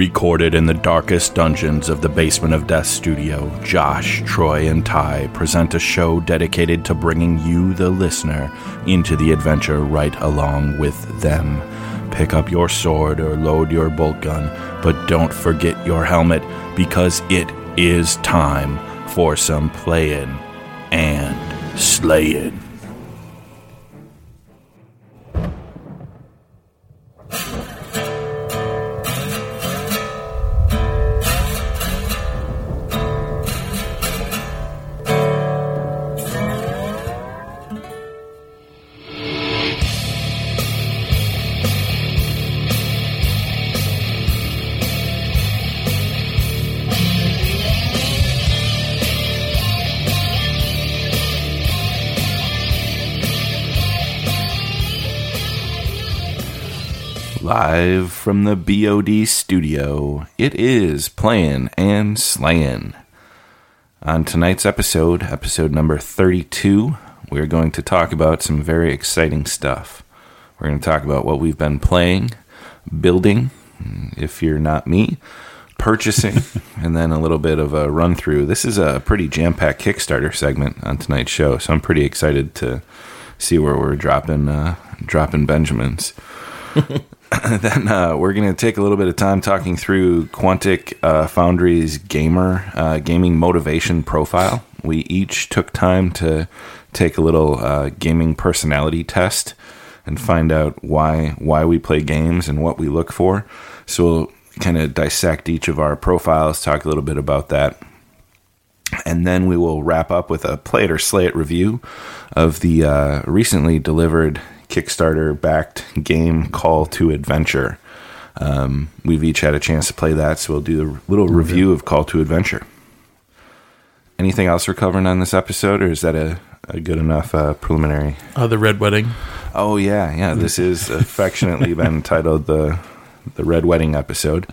Recorded in the darkest dungeons of the Basement of Death studio, Josh, Troy, and Ty present a show dedicated to bringing you, the listener, into the adventure right along with them. Pick up your sword or load your bolt gun, but don't forget your helmet because it is time for some playing and slaying. From the BOD studio, it is Playin' and Slayin'. On tonight's episode, episode number 32, we're going to talk about some very exciting stuff. We're going to talk about what we've been playing, building, if you're not me, purchasing, and then a little bit of a run through. This is a pretty jam packed Kickstarter segment on tonight's show, so I'm pretty excited to see where we're dropping uh, dropping Benjamins. then uh, we're going to take a little bit of time talking through Quantic uh, Foundry's gamer uh, gaming motivation profile. We each took time to take a little uh, gaming personality test and find out why why we play games and what we look for. So we'll kind of dissect each of our profiles, talk a little bit about that. And then we will wrap up with a play it or slay it review of the uh, recently delivered Kickstarter backed game Call to Adventure. Um, we've each had a chance to play that, so we'll do a little review of Call to Adventure. Anything else we're covering on this episode, or is that a, a good enough uh, preliminary? Uh, the Red Wedding. Oh yeah, yeah. This is affectionately been titled the the Red Wedding episode.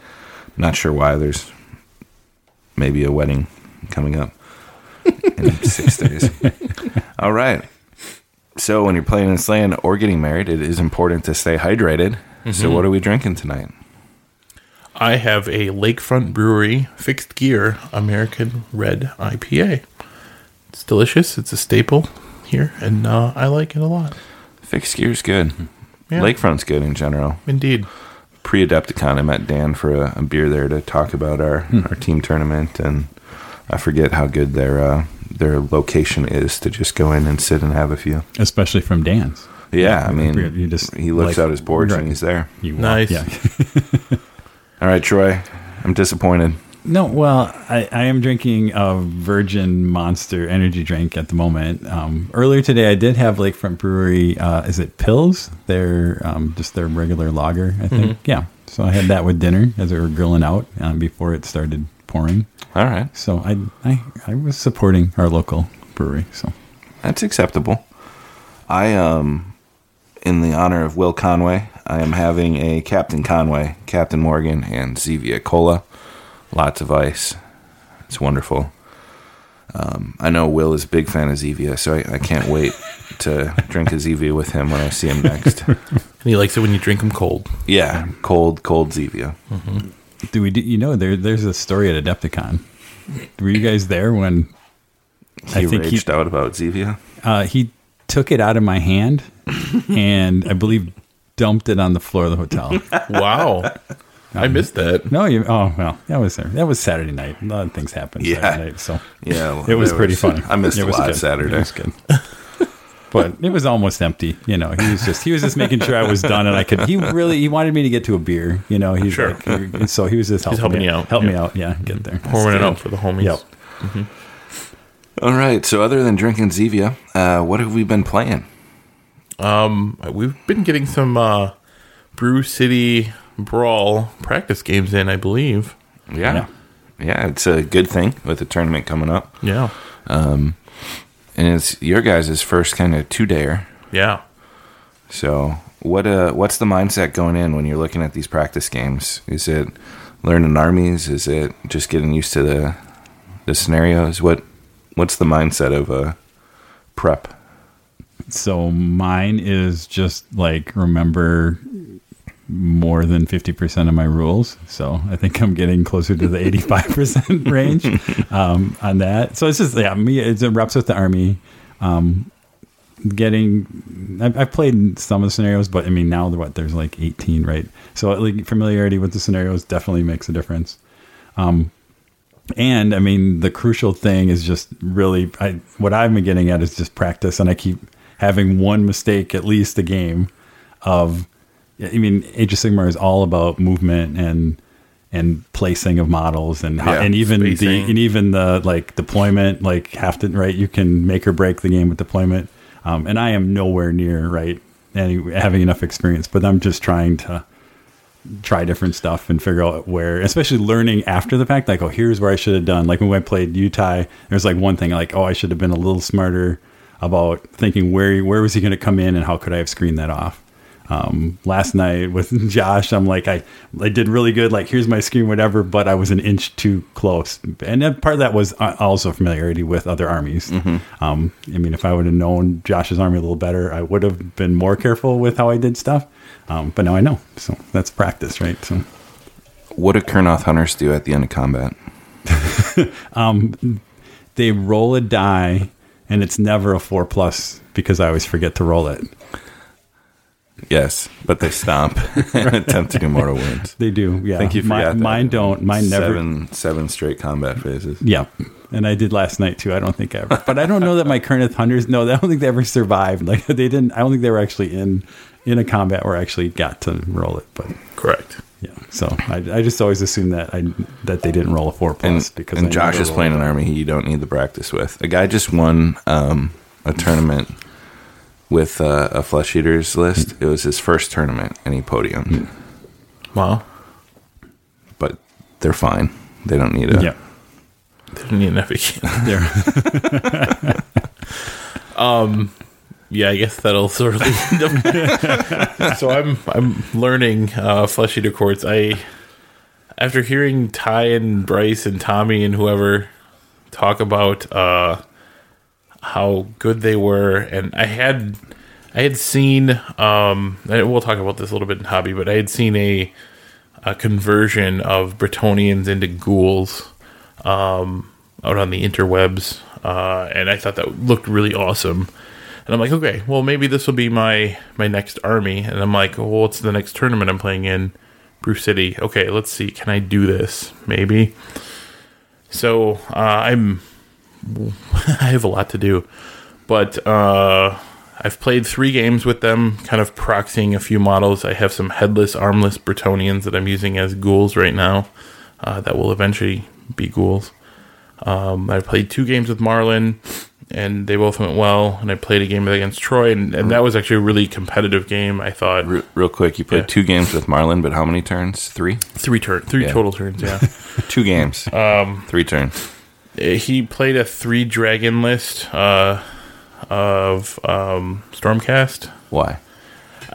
Not sure why. There's maybe a wedding coming up in six days. All right. So when you're playing and slaying or getting married, it is important to stay hydrated. So what are we drinking tonight? I have a Lakefront Brewery Fixed Gear American Red IPA. It's delicious. It's a staple here, and uh, I like it a lot. Fixed gear's good. Yeah. Lakefront's good in general. Indeed. Pre Adepticon, I met Dan for a, a beer there to talk about our, our team tournament, and I forget how good their uh, their location is to just go in and sit and have a few. especially from Dan's. Yeah, I mean, You just he looks like- out his boards right. and he's there. You Nice. Yeah. All right, Troy, I'm disappointed. no, well, I, I am drinking a Virgin Monster energy drink at the moment. Um, earlier today, I did have Lakefront Brewery. Uh, is it Pills? Their um, just their regular lager, I think. Yeah. So I had that with dinner as we were grilling out um, before it started pouring. All right, So I, I I was supporting our local brewery. So that's acceptable. I um, in the honor of Will Conway, I am having a Captain Conway, Captain Morgan, and Zevia Cola. Lots of ice. It's wonderful. Um, I know Will is a big fan of Zevia, so I, I can't wait to drink a Zevia with him when I see him next. And he likes it when you drink them cold. Yeah, cold, cold Zevia. Do we? Do, you know there there's a story at Adepticon. Were you guys there when He I think he- raged out about Zevia. Uh, he took it out of my hand and I believe dumped it on the floor of the hotel. Wow. I missed that. No, you. Oh well, that was there. That was Saturday night. A lot of things happened Yeah. Saturday night, so Yeah, well, it was there pretty funny. I missed it a was lot good. Saturday. It was good. But it was almost empty, you know. He was just he was just making sure I was done and I could. He really he wanted me to get to a beer, you know. He's Sure. like, so he was just helping, helping me out, help me out, yeah, get there. Pouring it out for the homies. Yep. All right. So, other than drinking Zevia, uh, what have we been playing? Um, we've been getting some uh, Brew City Brawl practice games in, I believe. Yeah. yeah, it's a good thing with the tournament coming up, Yeah. And it's your guys' first kind of two dayer. Yeah. So, what uh, what's the mindset going in when you're looking at these practice games? Is it learning armies? Is it just getting used to the the scenarios? What what's the mindset of a prep? So mine is just like remember more than 50% of my rules. So I think I'm getting closer to the 85% range um, on that. So it's just, yeah, me, it's a reps with the army. Um, getting, I've, I've played some of the scenarios, but I mean, now what, there's like 18, right? So like familiarity with the scenarios definitely makes a difference. Um, and I mean, the crucial thing is just really, I, what I've been getting at is just practice. And I keep having one mistake at least a game of, I mean, Age of Sigmar is all about movement and and placing of models and how, Yeah, and even the and even the like deployment like have to right you can make or break the game with deployment. Um, and I am nowhere near right any having enough experience but I'm just trying to try different stuff and figure out where especially learning after the fact like oh here's where I should have done. Like when I played Utah there's like one thing like oh I should have been a little smarter about thinking where where was he going to come in and how could I have screened that off um, last night with Josh, I'm like, I, I did really good. Like, here's my screen, whatever, but I was an inch too close. And part of that was uh, also familiarity with other armies. Um, I mean, if I would have known Josh's army a little better, I would have been more careful with how I did stuff. Um, but now I know. So that's practice, right? So What do Kurnoth hunters do at the end of combat? they roll a die and it's never a four plus because I always forget to roll it. Yes, but they stomp, attempting immortal wounds. They do. Yeah. Thank you Mi- forgot that. mine don't. Mine never. Seven, seven straight combat phases. Yeah. And I did last night too. I don't think I ever, but I don't know that my Kurnoth hunters. No, I don't think they ever survived. Like they didn't. I don't think they were actually in in a combat where I actually got to roll it. But Correct. yeah, so I, I just always assumed that I that they didn't roll a four And, plus because and I Josh is playing an army he you don't need the practice with. A guy just won um, a tournament with uh, a flesh eaters list. It was his first tournament, and he podiumed. Wow. But they're fine. They don't need a. Yeah, They didn't need an epic. there. Um, yeah, I guess that'll sort of lead into- So I'm I'm learning uh, flesh eater courts. I after hearing Ty and Bryce and Tommy and whoever talk about uh, how good they were, and I had I had seen um, we'll talk about this a little bit in hobby, but I had seen a a conversion of Bretonnians into ghouls um, out on the interwebs, uh, and I thought that looked really awesome. And I'm like, okay, well, maybe this will be my my next army. And I'm like, well, what's the next tournament I'm playing in? Brew City. Okay, let's see. Can I do this? Maybe. So uh, I'm. I have a lot to do, but uh, I've played three games with them, kind of proxying a few models. I have some headless, armless Bretonnians that I'm using as ghouls right now. Uh, that will eventually be ghouls. Um, I played two games with Marlon, and they both went well. And I played a game against Troy, and, and that was actually a really competitive game. I thought Re- real quick, you played Yeah. two games with Marlon, but how many turns? Three. three turn, three Yeah. total turns. Yeah, Two games. Um, three turns. He played a three dragon list uh, of um, Stormcast. Why?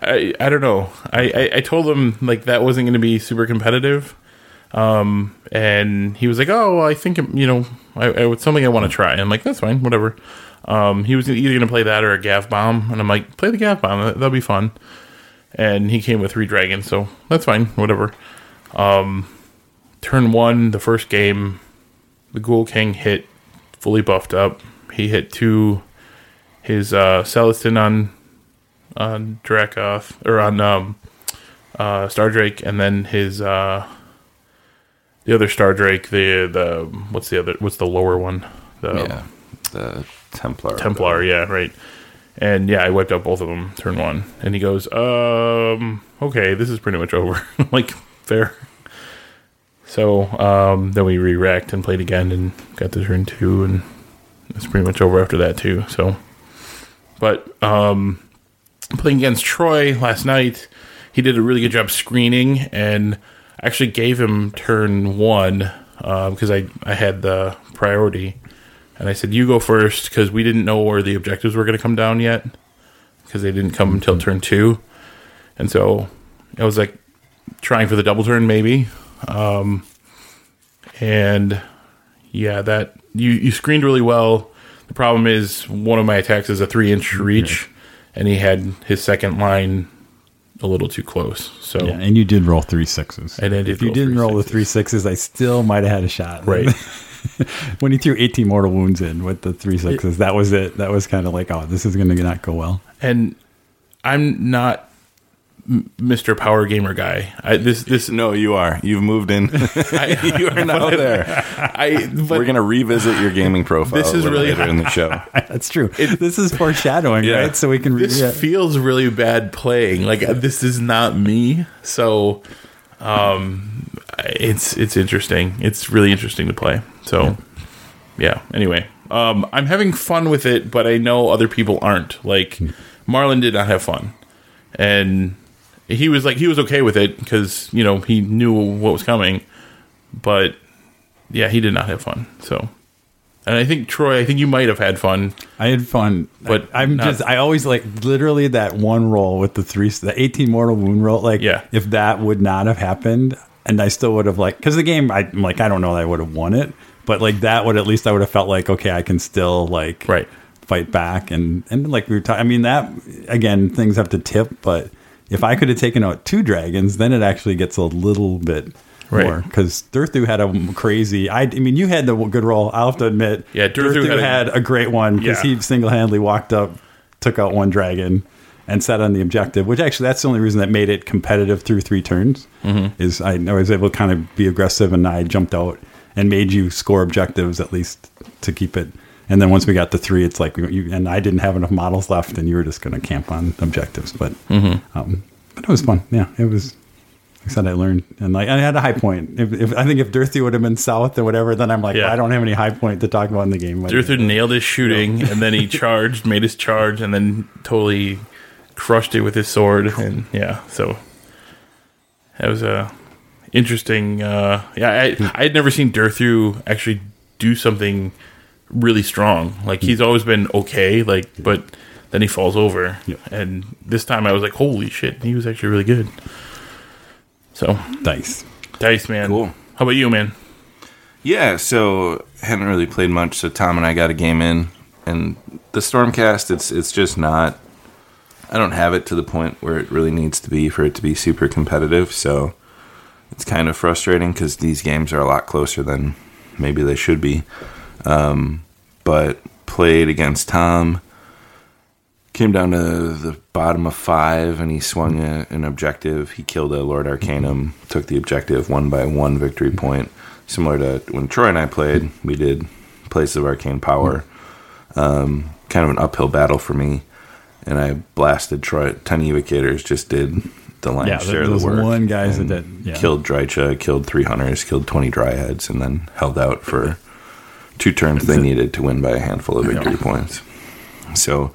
I, I don't know. I, I, I told him like that wasn't going to be super competitive, um, and he was like, "Oh, well, I think you know, I, I, it's something I want to try." And I'm like, "That's fine, whatever." Um, he was either going to play that or a Gav Bomb, and I'm like, "Play the Gav Bomb. That, that'll be fun." And he came with three dragons, so that's fine, whatever. Um, turn one, the first game, the Ghoul King hit fully buffed up. He hit two, his uh, Celestant on on Dracoth or on um, uh, Star Drake, and then his uh, the other Star Drake. The the what's the other? What's the lower one? The yeah, the Templar. Templar. Yeah, right. And yeah, I wiped out both of them turn one. And he goes, um, okay, this is pretty much over. Like fair. So um, then we re-racked and played again and got to turn two, and it's pretty much over after that too. So, but um, playing against Troy last night, he did a really good job screening, and I actually gave him turn one because I I had the priority, and I said you go first because we didn't know where the objectives were going to come down yet because they didn't come until turn two, and so I was like trying for the double turn maybe, um, and yeah, that you you screened really well. The problem is one of my attacks is a three inch reach, and he had his second line a little too close. So Yeah, and you did roll three sixes. And if you didn't roll the three sixes, I still might have had a shot. Right. when he threw 18 mortal wounds in with the three sixes, that was it. That was kind of like, oh, this is going to not go well. and I'm not Mr. Power Gamer guy. I, this this No, you are. You've moved in. I, you are now there. I but We're gonna revisit your gaming profile. This is really later in the show. That's true. this is foreshadowing, Yeah. right? So we can. Re- this yeah. feels really bad playing. Like uh, this is not me. So um it's it's interesting. It's really interesting to play. So yeah. Anyway, um I'm having fun with it, but I know other people aren't. Like Marlon did not have fun. And he was like he was okay with it because, you know, he knew what was coming. But yeah, he did not have fun. So and I think Troy, I think you might have had fun. I had fun, But I, am just. I always like literally that one roll with the three, the 18 mortal wound roll. Like, Yeah. if that would not have happened, and I still would have like, because the game, I, I'm like, I don't know that I would have won it, but like that would at least I would have felt like, okay, I can still like Right. fight back, and and like we were talking. I mean, that again, things have to tip, but if I could have taken out two dragons, then it actually gets a little bit. Right. More because Durthu had a crazy. I, I mean, you had the good roll. I'll have to admit. Yeah, Durthu Durthu had had, a- a great one because Yeah. he single handedly walked up, took out one dragon, and set on the objective. Which actually, that's the only reason that made it competitive through three turns. Mm-hmm. Is I, I was able to kind of be aggressive, and I jumped out and made you score objectives at least to keep it. And then once we got to three, it's like you and I didn't have enough models left, and you were just going to camp on objectives. But Mm-hmm. um, but it was fun. Yeah, it was. Like I said I learned, and like I had a high point. If, if I think if Durthu would have been south or whatever, then I'm like, Yeah. well, I don't have any high point to talk about in the game. Durthu nailed his shooting, and then he charged, made his charge, and then totally crushed it with his sword. And yeah, so that was a interesting. Uh, yeah, I I had never seen Durthu actually do something really strong. Like he's mm. always been okay, like but then he falls over, Yeah. and this time I was like, holy shit, he was actually really good. So dice. dice man, Cool. How about you, man? Yeah, so hadn't really played much. So Tom and I got a game in, and the Stormcast. It's it's just not. I don't have it to the point where it really needs to be for it to be super competitive. So it's kind of frustrating because these games are a lot closer than maybe they should be. Um, but played against Tom. Came down to the bottom of five, and he swung a, an objective. He killed a Lord Arcanum, took the objective one by one victory point. Similar to when Troy and I played, we did Places of Arcane Power. Um, kind of an uphill battle for me, and I blasted Troy. Ten evocators just did the lion's Yeah, share of the work. one guys that did, yeah. Killed Drycha, killed three hunters, killed twenty dryads, and then held out for two turns they needed to win by a handful of victory points. So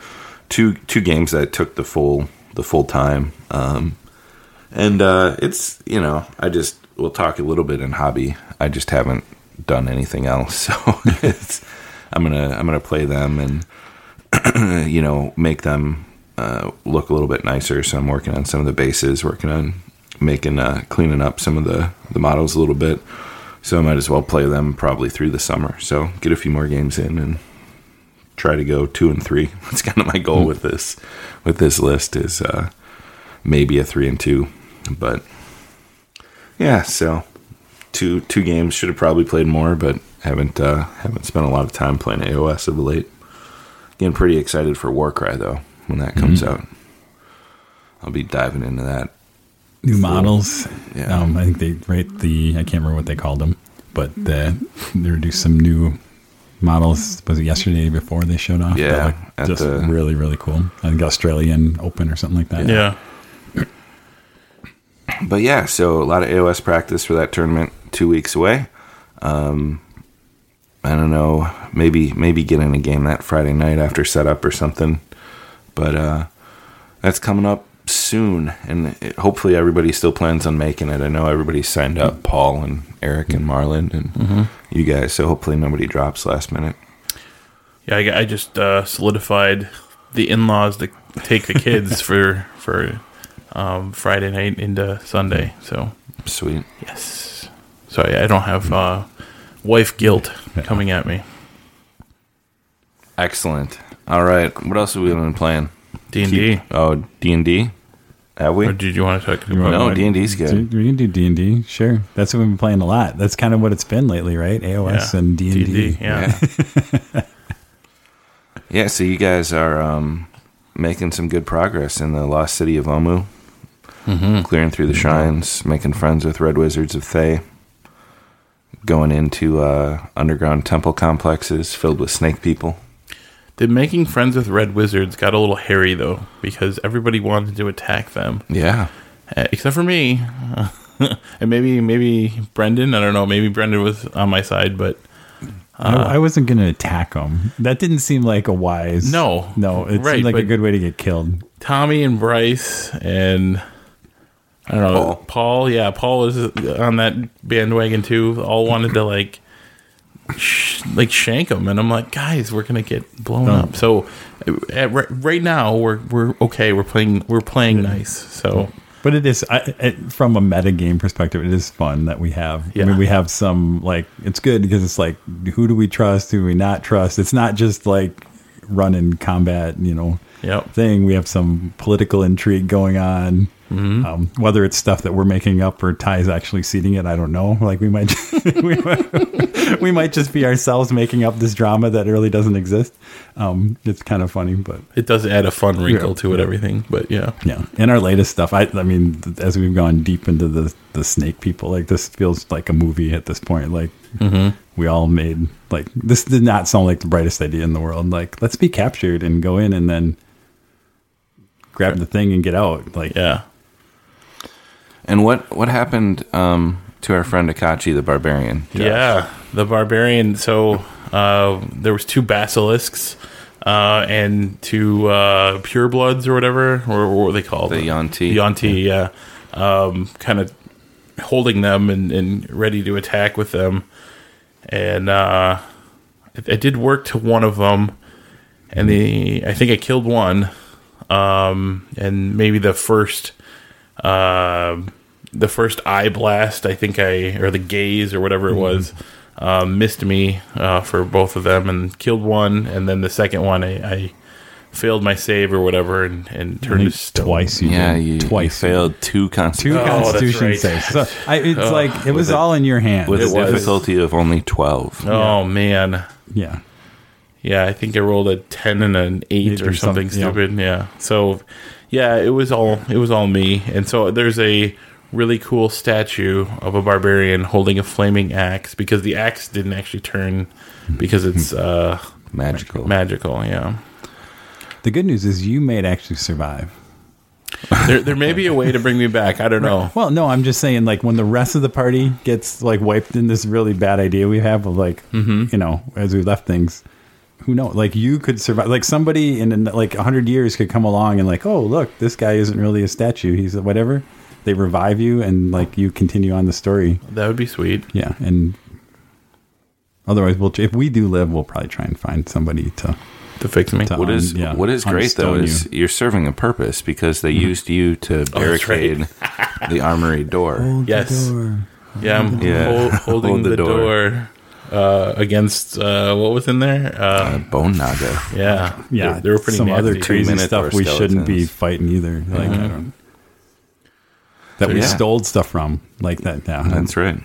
two two games that took the full the full time. Um, and uh, it's you know I just we'll talk a little bit in hobby. I just haven't done anything else, so it's I'm gonna I'm gonna play them and you know make them uh, look a little bit nicer. So I'm working on some of the bases, working on making uh, cleaning up some of the the models a little bit. So I might as well play them probably through the summer. So get a few more games in and try to go two and three. That's kind of my goal with this with this list is uh, maybe a three and two, but yeah. So two two games should have probably played more, but haven't uh, haven't spent a lot of time playing AOS of late. Getting pretty excited for Warcry though when that comes out. I'll be diving into that. New models. Yeah. Um, I think they rate the. I can't remember what they called them, but the, they introduced some new models. Was it yesterday before they showed off? Yeah, That just the- really really cool. I think Australian Open or something like that. Yeah. but yeah, so a lot of AOS practice for that tournament. Two weeks away. Um, I don't know. Maybe maybe get in a game that Friday night after setup or something. But uh, that's coming up soon, and it, hopefully everybody still plans on making it. I know everybody signed up. Paul and Eric and Marlon and you guys. So hopefully nobody drops last minute. Yeah, I, I just uh, solidified the in-laws to take the kids for for um, Friday night into Sunday. So Sweet. yes, so yeah, I don't have uh, wife guilt coming at me. Excellent. All right. What else have we been playing? D and D. Oh, D and D. Have we? Or did you want to talk about? No, D&D's good. We can do D and D. Sure, that's what we've been playing a lot. That's kind of what it's been lately, right? AOS Yeah. and D and D&D, yeah. Yeah. yeah, so you guys are um, making some good progress in the lost city of Omu. Mm-hmm. Clearing through the shrines, making friends with red wizards of Thay. Going into uh, underground temple complexes filled with snake people. The making friends with red wizards got a little hairy though, because everybody wanted to attack them, Yeah. uh, except for me, and maybe maybe Brendan. I don't know. Maybe Brendan was on my side, but I, I wasn't going to attack them. That didn't seem like a wise. No. no, it Right, seemed like a good way to get killed. Tommy and Bryce and I don't know Paul. Paul. yeah, Paul was on that bandwagon too. All wanted to like sh- like shank them, and I'm like, guys, we're gonna get blown oh. up. So uh, at, right, right now we're we're okay. We're playing we're playing nice. So But it is I, it, from a meta game perspective. It is fun that we have. I mean, we have some like it's good because it's like who do we trust? Who do we not trust? It's not just like running combat. You know, Yep. thing. We have some political intrigue going on. Mm-hmm. Um, whether it's stuff that we're making up or Ty's actually seeding it, I don't know. Like we might, we might, we might just be ourselves making up this drama that really doesn't exist. Um, it's kind of funny, but it does add a fun wrinkle Yeah. to it. Everything, but yeah, yeah. And our latest stuff, I, I mean, th- as we've gone deep into the the snake people, like this feels like a movie at this point. Like we all made like this did not sound like the brightest idea in the world. Like let's be captured and go in and then grab the thing and get out. Like yeah. And what, what happened um, to our friend Akachi the barbarian? Josh? Yeah, the barbarian. So uh, there was two basilisks uh, and two uh, purebloods or whatever, or what were they called? The Yuan-Ti. Yuan-Ti, yeah. Um, kind of holding them and, and ready to attack with them. And uh, it, it did work to one of them, and the I think I killed one. Um, and maybe the first um the first eye blast, I think I, or the gaze or whatever it was, um, missed me uh, for both of them and killed one. And then the second one, I, I failed my save or whatever and, and turned to stone. twice you Yeah, you, twice you failed two two constitution Oh, right. saves. So I, it's Oh, like it was with a- all in your hands. with It a was. difficulty of only 12. Oh, man. yeah. Yeah, I think I rolled a 10 and an 8 You or something something, yeah. stupid. Yeah. So, yeah, it was all it was all me. And so there's a really cool statue of a barbarian holding a flaming axe because the axe didn't actually turn because it's uh Magical. magical, yeah. The good news is you may actually survive. There, there may be a way to bring me back. I don't know. Well, no, I'm just saying, like when the rest of the party gets like wiped in this really bad idea we have of like, Mm-hmm. you know, as we left things, who knows? Like you could survive. Like somebody in like hundred years could come along and like, oh look, this guy isn't really a statue. He's a whatever. They revive you and like you continue on the story. That would be sweet. Yeah, and otherwise, we'll if we do live, we'll probably try and find somebody to. To fix me. To- What is Um, yeah, what is great though unstone is you're serving a purpose because they used you to Oh, right. barricade the armory door. Yes. Yeah, I'm Yeah. hol- holding Hold the the, door. door, uh, against uh, what was in there? Uh, Uh, Bone Naga. yeah, Yeah, they, they were pretty some nasty. other crazy Two-minute stuff door we shouldn't be fighting either. Like I don't. That So, we yeah. stole stuff from, like that. Yeah, That's right.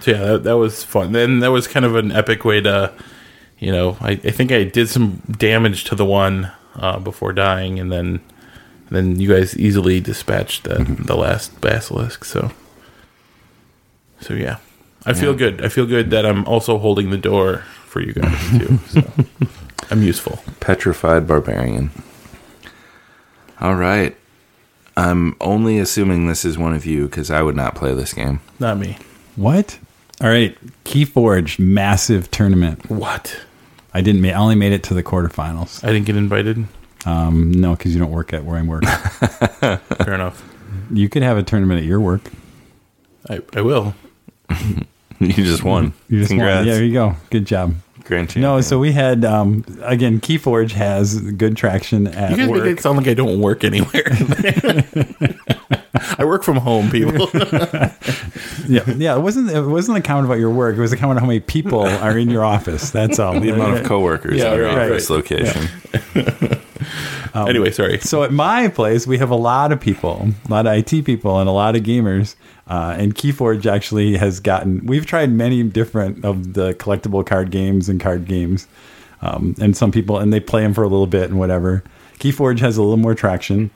So yeah, that, that was fun. Then that was kind of an epic way to, you know, I, I think I did some damage to the one uh, before dying, and then and then you guys easily dispatched the the last basilisk. So so yeah, I feel Yeah. good. I feel good that I'm also holding the door for you guys too. So I'm useful. Petrified barbarian. All right. I'm only assuming this is one of you because I would not play this game. Not me. What? All right, Keyforge massive tournament. What? I didn't. Ma- I only made it to the quarterfinals. I didn't get invited. Um, no, because you don't work at where I work. Fair enough. you could have a tournament at your work. I, I will. you just won. You just won. Congrats. Yeah, there you go. Good job. Grand champion. No, so we had um, again. Keyforge has good traction at You guys work. make it sound like I don't work anywhere. I work from home, people. Yeah, yeah. It wasn't. It wasn't a comment about your work. It was a comment on how many people are in your office. That's all. the amount of coworkers Yeah, in your right, office right. location. Anyway, sorry. So at my place, we have a lot of people, a lot of IT people, and a lot of gamers. Uh, and Keyforge actually has gotten. We've tried many different of the collectible card games and card games, um, and some people and they play them for a little bit and whatever. Keyforge has a little more traction.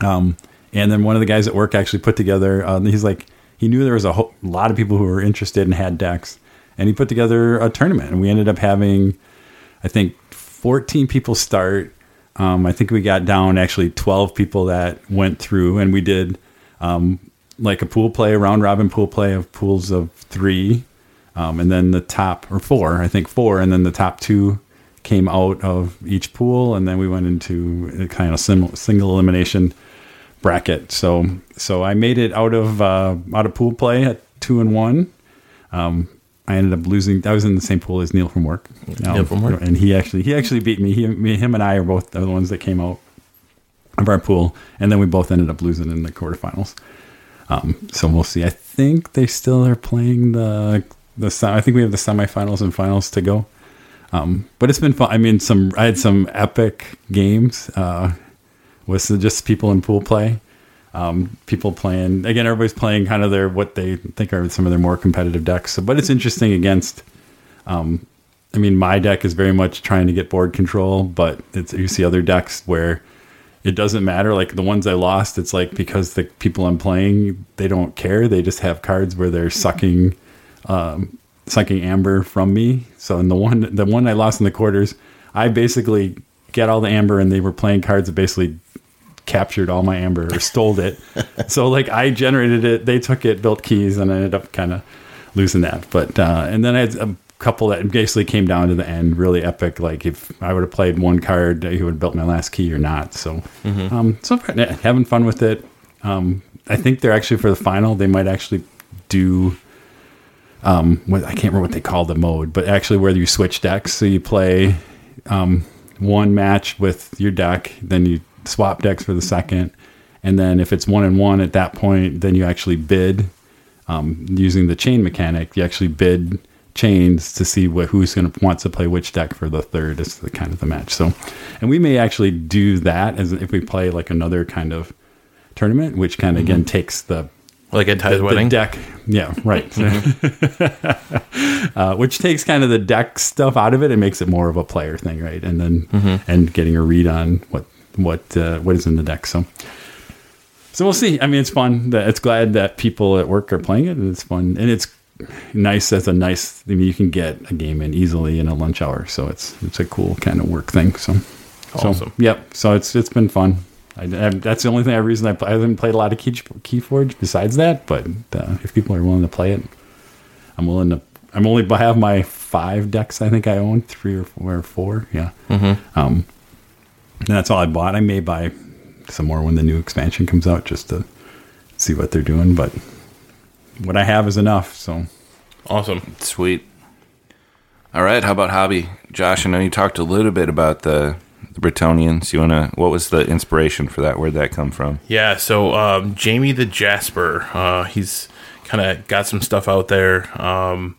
Um, and then one of the guys at work actually put together. Uh, he's like, he knew there was a ho- lot of people who were interested and had decks, and he put together a tournament. And we ended up having, I think, 14 people start. Um, I think we got down actually 12 people that went through, and we did um, like a pool play, a round robin pool play of pools of three, um, and then the top or four, I think four, and then the top two came out of each pool, and then we went into a kind of sim- single elimination bracket. So so I made it out of uh, out of pool play at two and one. Um, I ended up losing. I was in the same pool as Neil from work. Um, Neil from work. and he actually he actually beat me. He, me, him, and I are both the ones that came out of our pool, and then we both ended up losing in the quarterfinals. Um, so we'll see. I think they still are playing the the. I think we have the semifinals and finals to go. Um, but it's been fun. I mean, some I had some epic games uh, with just people in pool play. Um, people playing again. Everybody's playing kind of their what they think are some of their more competitive decks. So, but it's interesting against. Um, I mean, my deck is very much trying to get board control, but it's you see other decks where it doesn't matter. Like the ones I lost, it's like because the people I'm playing they don't care. They just have cards where they're sucking, um, sucking amber from me. So in the one, the one I lost in the quarters, I basically get all the amber, and they were playing cards that basically captured all my amber or stole it. so like I generated it, they took it, built keys, and I ended up kind of losing that. But uh, and then I had a couple that basically came down to the end, really epic. Like if I would have played one card, he would have built my last key or not. So um, so having fun with it. Um, I think they're actually for the final. They might actually do. Um, what I can't remember what they call the mode, but actually where you switch decks. So you play um, one match with your deck, then you swap decks for the second, and then if it's one and one at that point, then you actually bid um, using the chain mechanic. You actually bid chains to see what who's going to wants to play which deck for the third is the kind of the match. So, and we may actually do that as if we play like another kind of tournament, which kind of again takes the Like at Ty's the wedding. deck. Yeah, right. uh, which takes kind of the deck stuff out of it and makes it more of a player thing, right? And then and getting a read on what what uh, what is in the deck. So so we'll see. I mean, it's fun. That it's glad that people at work are playing it, and it's fun, and it's nice as a nice. I mean, you can get a game in easily in a lunch hour, so it's it's a cool kind of work thing. So, so Awesome. yep. So it's it's been fun. I, I, that's the only thing. I reason I, play, I haven't played a lot of Key, Keyforge besides that. But uh, if people are willing to play it, I'm willing to. I'm only I have my five decks. I think I own three or four. Or four yeah. Um, and that's all I bought. I may buy some more when the new expansion comes out just to see what they're doing. But what I have is enough. So Awesome. Sweet. All right. How about hobby, Josh? I know you talked a little bit about the the Bretonnians. You wanna? What was the inspiration for that? Where'd that come from? Yeah, so um, Jamie the Jasper, uh, he's kind of got some stuff out there, um,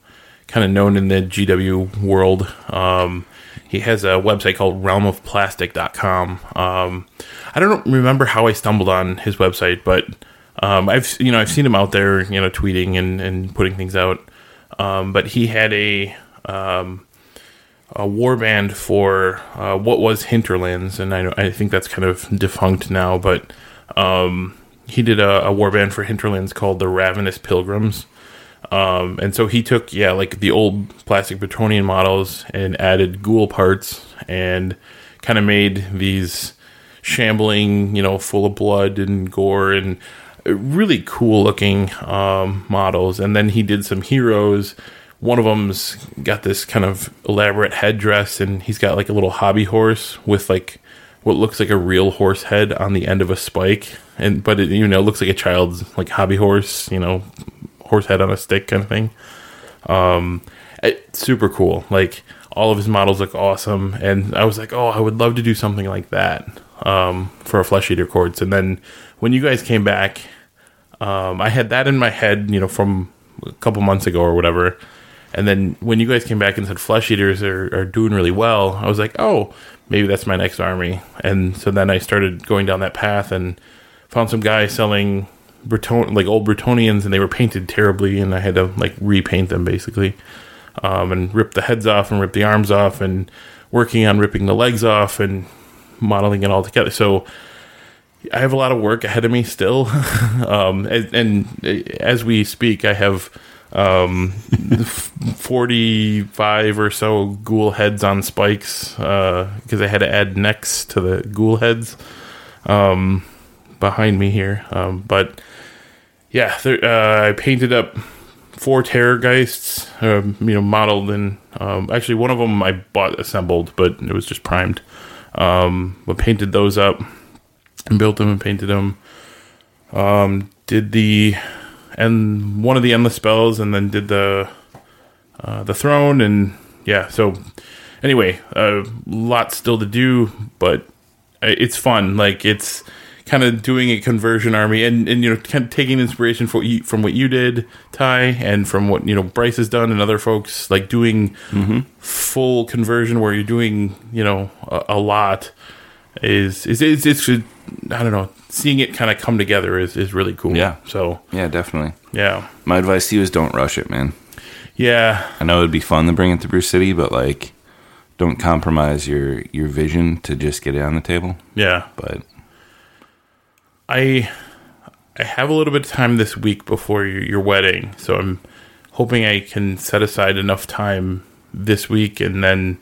kind of known in the GW world. Um, he has a website called realmofplastic.com. Um, I don't remember how I stumbled on his website, but um, I've you know I've seen him out there, you know, tweeting and, and putting things out. Um, but he had a um, a war band for uh, what was Hinterlands, and I I think that's kind of defunct now, but um, he did a, a war band for Hinterlands called the Ravenous Pilgrims. Um, and so he took, yeah, like the old plastic Bretonnian models and added ghoul parts and kind of made these shambling, you know, full of blood and gore and really cool looking um, models. And then he did some heroes. One of them's got this kind of elaborate headdress, and he's got like a little hobby horse with like what looks like a real horse head on the end of a spike, and but it you know looks like a child's like hobby horse, you know, horse head on a stick kind of thing. Um, it, super cool. Like all of his models look awesome, and I was like, oh, I would love to do something like that um, for a flesh eater courts. And then when you guys came back, um, I had that in my head, you know, from a couple months ago or whatever. And then when you guys came back and said flesh eaters are, are doing really well, I was like, oh, maybe that's my next army. And so then I started going down that path and found some guy selling Breton like old Bretonnians, and they were painted terribly, and I had to like repaint them basically, um, and rip the heads off and rip the arms off, and working on ripping the legs off and modeling it all together. So I have a lot of work ahead of me still, um, and, and as we speak, I have um, 45 or so ghoul heads on spikes because uh, I had to add necks to the ghoul heads um, behind me here. Um, but yeah, uh, I painted up four Terrorgeists, um, you know, modeled and um, actually one of them I bought assembled, but it was just primed. Um, but painted those up and built them and painted them. did the and one of the endless spells, and then did the uh, the throne, and yeah. So anyway, a uh, lot still to do, but it's fun. Like it's kind of doing a conversion army, and and you know, kind of taking inspiration for you, from what you did, Ty, and from what you know Bryce has done, and other folks like doing mm-hmm. full conversion where you're doing you know a, a lot is is it's, it's I don't know seeing it kind of come together is, is really cool. Yeah. So yeah, definitely. Yeah. My advice to you is don't rush it, man. Yeah. I know it'd be fun to bring it to Brew City, but like, don't compromise your your vision to just get it on the table. Yeah. But I I have a little bit of time this week before your, your wedding, so I'm hoping I can set aside enough time this week and then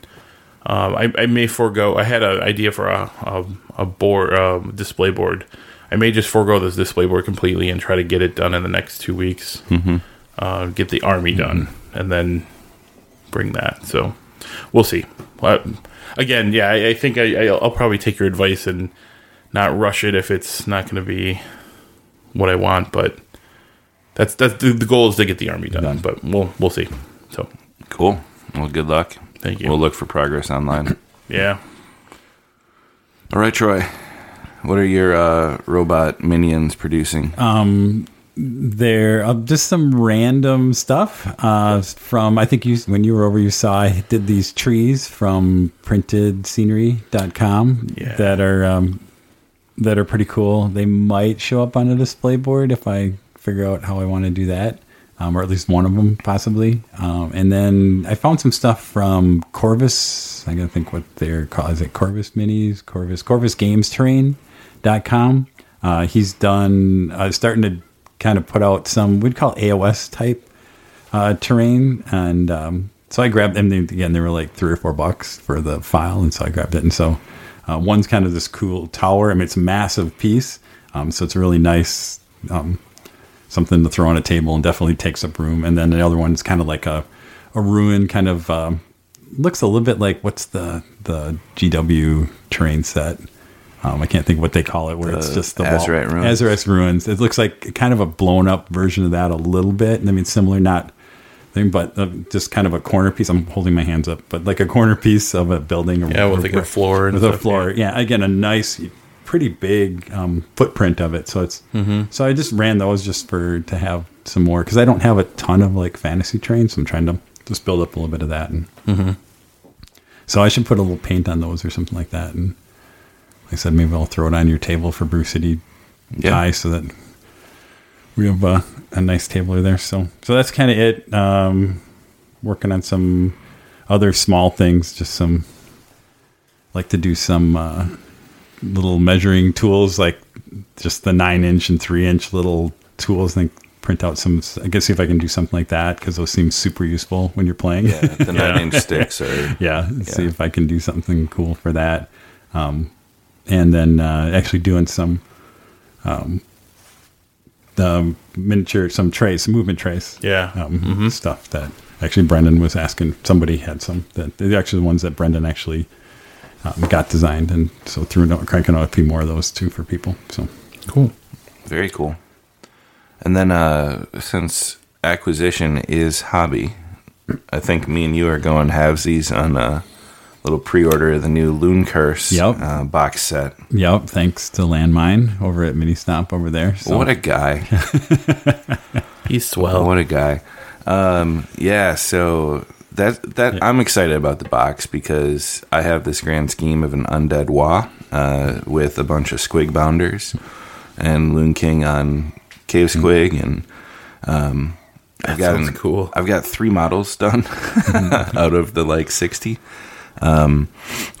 um, I, I, may forego. I had an idea for a a, a board uh, display board. I may just forego this display board completely and try to get it done in the next two weeks. Mm-hmm. Uh, get the army done mm-hmm. and then bring that. So we'll see. But again, yeah, I, I think I, will probably take your advice and not rush it if it's not going to be what I want. But that's that's the, the, goal is to get the army done. done. But we'll we'll see. So cool. Well, good luck. Thank you. We'll look for progress online. yeah. All right, Troy. What are your uh, robot minions producing? Um, they're uh, just some random stuff uh, from I think you when you were over you saw I did these trees from printedscenery.com yeah. that are um, that are pretty cool. They might show up on a display board if I figure out how I want to do that um, or at least one of them possibly. Um, and then I found some stuff from Corvus. I gotta think what they're called. Is it Corvus Minis? Corvus Corvus Games Terrain.com. Uh, he's done uh, starting to kind of put out some we'd call AOS type uh, terrain, and um, so I grabbed them. Again, they were like three or four bucks for the file, and so I grabbed it. And so uh, one's kind of this cool tower. I mean, it's a massive piece, um, so it's a really nice um, something to throw on a table and definitely takes up room. And then the other one's kind of like a, a ruin kind of, um, looks a little bit like what's the, the GW terrain set. Um, I can't think what they call it, where the it's just the Azyrite ruins. Azyrite ruins. It looks like kind of a blown up version of that a little bit. And I mean, similar, not thing, but uh, just kind of a corner piece. I'm holding my hands up, but like a corner piece of a building. Or, yeah, with or, like a floor. With a floor. Yeah. yeah. Again, a nice pretty big um, footprint of it. So it's mm-hmm. so I just ran those just for to have some more because I don't have a ton of like fantasy trains. So I'm trying to just build up a little bit of that. And mm-hmm. so I should put a little paint on those or something like that. And like I said, maybe I'll throw it on your table for Brew City yeah. so that we have a, a nice table there. So so that's kind of it. Um, working on some other small things, just some like to do some. Uh, little measuring tools, like just the nine inch and three inch little tools. I think print out some. I guess see if I can do something like that because those seem super useful when you're playing. Yeah, the nine inch sticks are. Yeah, yeah, see if I can do something cool for that. Um, and then uh, actually doing some um, the miniature, some trace, movement trace. Yeah, um, mm-hmm. stuff that actually Brendan was asking. Somebody had some that they're actually the ones that Brendan actually um, got designed, and so through cranking out a few more of those too for people. So cool, very cool. And then uh, since acquisition is hobby, I think me and you are going halvesies on a little pre-order of the new Looncurse yep. uh, box set. Yep, thanks to Landmine over at Mini Stomp over there. So. What a guy! He's swell. What a guy. Um, yeah, so that that I'm excited about the box because I have this grand scheme of an undead Wa uh, with a bunch of squig bounders and Loon King on Cave Squig and um, I've got sounds an- cool. I've got three models done out of the like sixty. Um,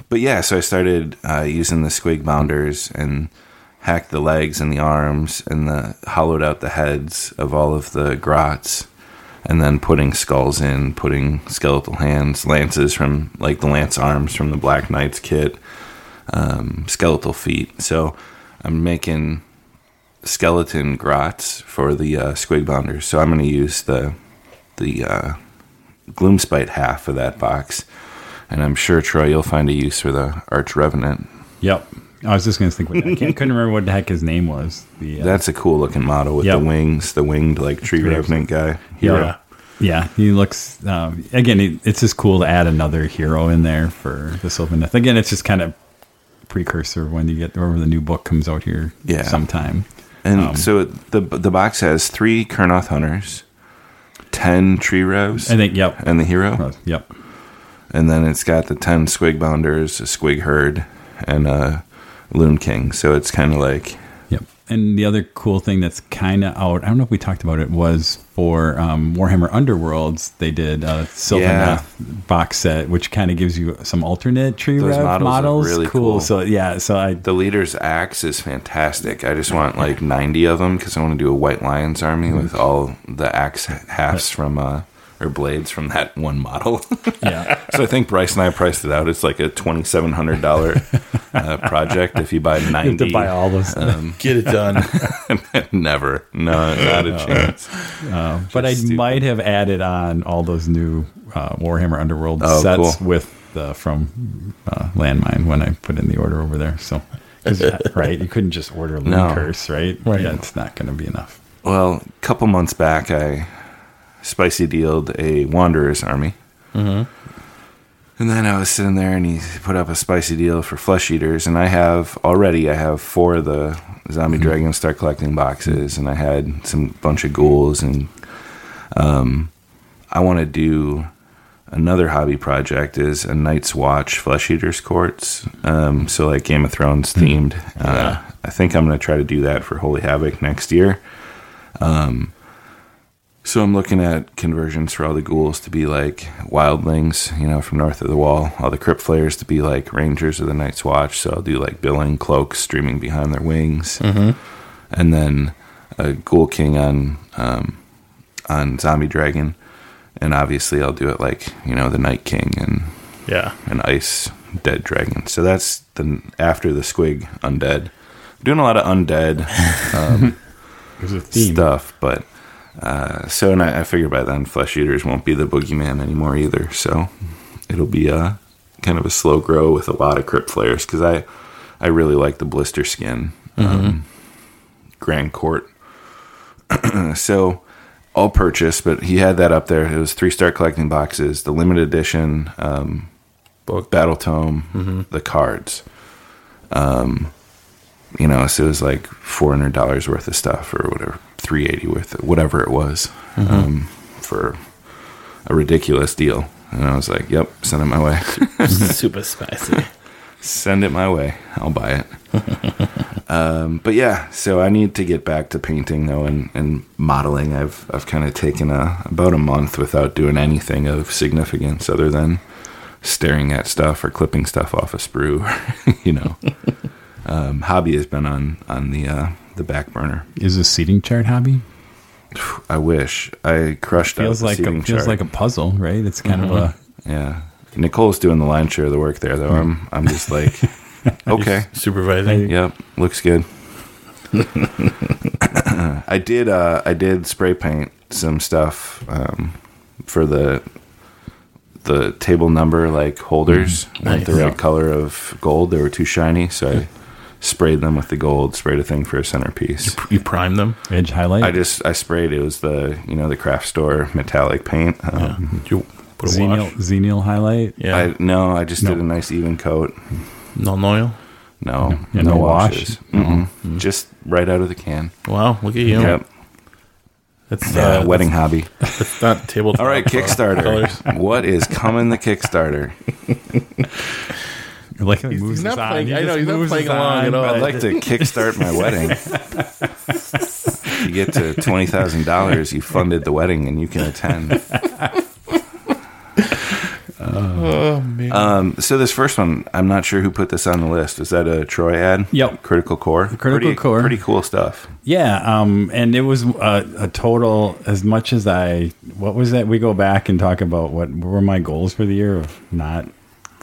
but yeah, so I started uh, using the squig bounders and hacked the legs and the arms and the hollowed out the heads of all of the grots and then putting skulls in, putting skeletal hands, lances from like the lance arms from the Black Knight's kit, um, skeletal feet. So I'm making skeleton grots for the uh, squig bounders. So I'm going to use the the uh, gloomspite half of that box, and I'm sure Troy you'll find a use for the arch revenant. Yep. I was just going to think. What, I couldn't remember what the heck his name was. The uh, That's a cool looking model with Yep. the wings, the winged like tree revenant guy. Yeah. Yeah, he looks. Um, again, it, it's just cool to add another hero in there for the Sylvaneth. Again, it's just kind of precursor when you get whenever the new book comes out here. Yeah. sometime. And Um, so the the box has three Kurnoth hunters, ten tree revs, I think. Yep. and the hero, yep. And then it's got the ten squig bounders, a squig herd, and a loon king. So it's kind of like Yep. And the other cool thing that's kind of out, I don't know if we talked about it, was for um, Warhammer Underworlds, they did a Sylvaneth box set, which kind of gives you some alternate tree Those rev models are models. really cool. So, yeah, so I, the leader's axe is fantastic. I just want like ninety of them because I want to do a White Lions army with all the axe halves from uh or blades from that one model. yeah. so I think Bryce and I priced it out. It's like a twenty seven hundred dollar uh, project if you buy You have ninety. to buy all those. Um, Get it done. never, no, not a chance. but I stupid. might have added on all those new uh, Warhammer Underworld Oh, sets cool. with the from uh, Landmine when I put in the order over there. So, 'cause, uh, right, you couldn't just order Loon No. Curse, right? Right. Yeah, it's not going to be enough. Well, a couple months back, I spicy dealed a Wanderer's army. And then I was sitting there, and he put up a spicy deal for flesh eaters, and I have already I have four of the zombie dragons start collecting boxes, and I had some bunch of ghouls, and um, I want to do another hobby project is a Night's Watch flesh eaters courts, um, so like Game of Thrones themed. Uh, I think I'm going to try to do that for Holy Havoc next year. So I'm looking at conversions for all the ghouls to be like wildlings, you know, from north of the wall. All the crypt flayers to be like rangers of the Night's Watch. So I'll do like billing cloaks streaming behind their wings, and then a ghoul king on um, on zombie dragon, and obviously I'll do it like you know the Night King and Yeah. an ice dead dragon. So that's the after the squig undead. Doing a lot of undead theme. stuff, but uh, so and I, I figure by then flesh eaters won't be the boogeyman anymore either. So it'll be a kind of a slow grow with a lot of crypt flayers because I I really like the blister skin um, Grand Court. so all purchase, but he had that up there. It was three star collecting boxes, the limited edition um, book, battle tome, the cards. Um, you know, so it was like four hundred dollars worth of stuff or whatever, three eighty with of, whatever it was, um, for a ridiculous deal. And I was like, "Yep, send it my way. Super spicy. send it my way. I'll buy it." um, but yeah, so I need to get back to painting though, and, and modeling. I've I've kind of taken a about a month without doing anything of significance other than staring at stuff or clipping stuff off a sprue. you know, um, hobby has been on on the uh, the back burner. Is a seating chart hobby? I wish I crushed out Feels the like a, seating feels chart. like a puzzle, right? It's kind of a yeah. Nicole's doing the line share of the work there, though. I'm I'm just like, okay, Supervising. yep, looks good. I did uh, I did spray paint some stuff um, for the the table number like holders with Nice. the right Yeah. color of gold. They were too shiny, so I sprayed them with the gold. Sprayed a thing for a centerpiece. You prime them. edge highlight. I just I sprayed it was the you know the craft store metallic paint. Um, Did you put a Xenial, wash? Xenial highlight. Yeah. I no, I just No. did a nice even coat. Nuln Oil. No, Yeah, no, no wash? washes. Mm-mm. Just right out of the can. Wow. Look at you. Yep. That's Yeah, uh, wedding hobby. It's not tabletop. All right, uh, Kickstarter. what is coming the Kickstarter? Like he He's- moves he's not on. playing- He I know he's not playing along at all. I'd like to kickstart my wedding. you get to twenty thousand dollars, you funded the wedding, and you can attend. Oh man. Um, so this first one, I'm not sure who put this on the list. Is that a Troy ad? Yep. Critical Core. Critical pretty, Core. Pretty cool stuff. Yeah, um, and it was a, a total. As much as I, what was that? We go back and talk about what were my goals for the year of not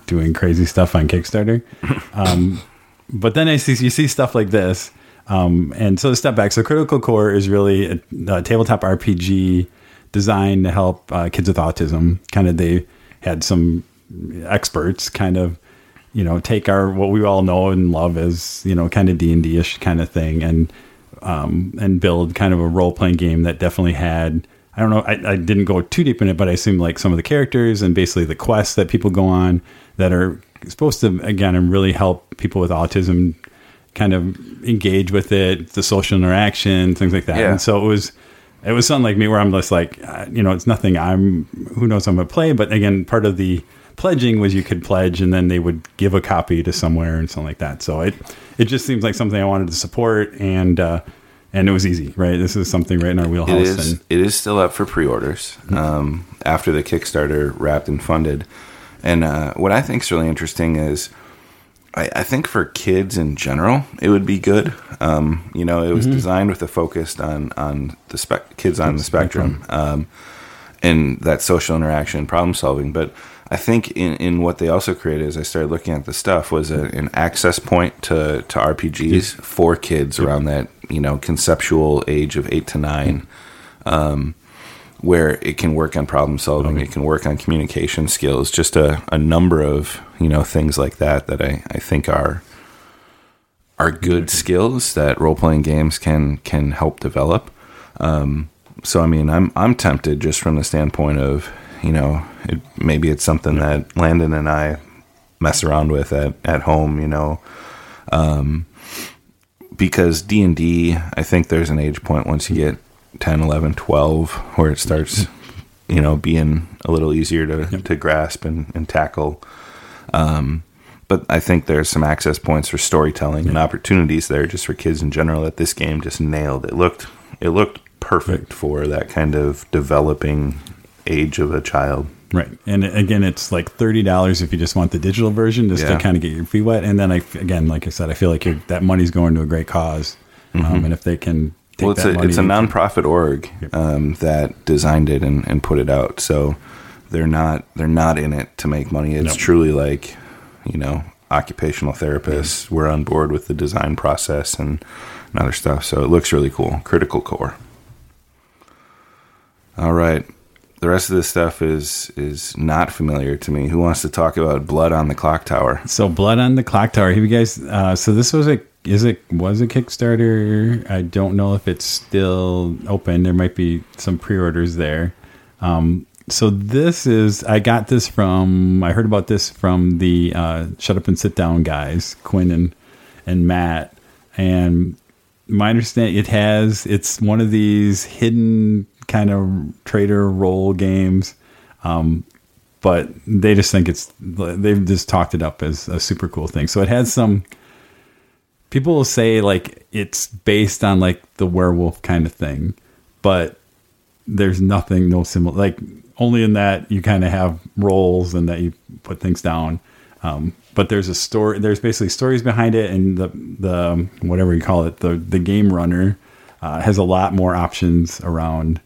doing crazy stuff on Kickstarter. Um, but then I see you see stuff like this, um, and so step back. So Critical Core is really a, a tabletop RPG designed to help uh, kids with autism. Kind of they had some experts kind of you know take our what we all know and love as you know kind of d&d ish kind of thing and um and build kind of a role-playing game that definitely had i don't know I, I didn't go too deep in it but i assume like some of the characters and basically the quests that people go on that are supposed to again and really help people with autism kind of engage with it the social interaction things like that Yeah. and so it was it was something like me where I'm just like, uh, you know, it's nothing I'm, who knows I'm to play. But again, part of the pledging was you could pledge and then they would give a copy to somewhere and something like that. So it, it just seems like something I wanted to support and, uh, and it was easy, right? This is something right in our wheelhouse. is. And It is still up for pre-orders um, after the Kickstarter wrapped and funded. And uh, what I think is really interesting is, I, I think for kids in general, it would be good. Um, you know, it was designed with a focus on on the spec- kids on the spectrum, um, and that social interaction, problem solving. But I think in, in what they also created, as I started looking at the stuff, was a, an access point to to RPGs for kids around that you know conceptual age of eight to nine where it can work on problem solving, it can work on communication skills, just a, a number of you know things like that that I, I think are are good skills that role playing games can can help develop. Um, so I mean, I'm I'm tempted just from the standpoint of you know it, maybe it's something that Landon and I mess around with at at home, you know. Um, because D&D, I think there's an age point once you get 10, 11, 12 where it starts, you know, being a little easier to, to grasp and, and tackle. Um, but I think there's some access points for storytelling and opportunities there just for kids in general that this game just nailed. It looked it looked perfect for that kind of developing age of a child. right. And again, it's like $30 if you just want the digital version just Yeah. to kind of get your feet wet. And then I, again, like I said, I feel like you're, that money's going to a great cause. Um, and if they can well, it's a, it's a nonprofit org um, that designed it and, and put it out. So they're not they're not in it to make money. It's No. truly like you know occupational therapists. We're on board with the design process and, and other stuff. So it looks really cool. Critical Core. All right. The rest of this stuff is is not familiar to me. Who wants to talk about Blood on the Clock Tower? So blood on the clock tower. Have you guys? Uh, so this was a is it was a Kickstarter. I don't know if it's still open. There might be some pre-orders there. Um, so this is I got this from I heard about this from the uh, Shut Up and Sit Down guys, Quinn and and Matt, and my understanding it has it's one of these hidden kind of trader role games um, but they just think it's they've just talked it up as a super cool thing so it has some people will say like it's based on like the werewolf kind of thing but there's nothing no similar like only in that you kind of have roles and that you put things down. Um, but there's a story there's basically stories behind it and the the whatever you call it the the game runner uh, has a lot more options around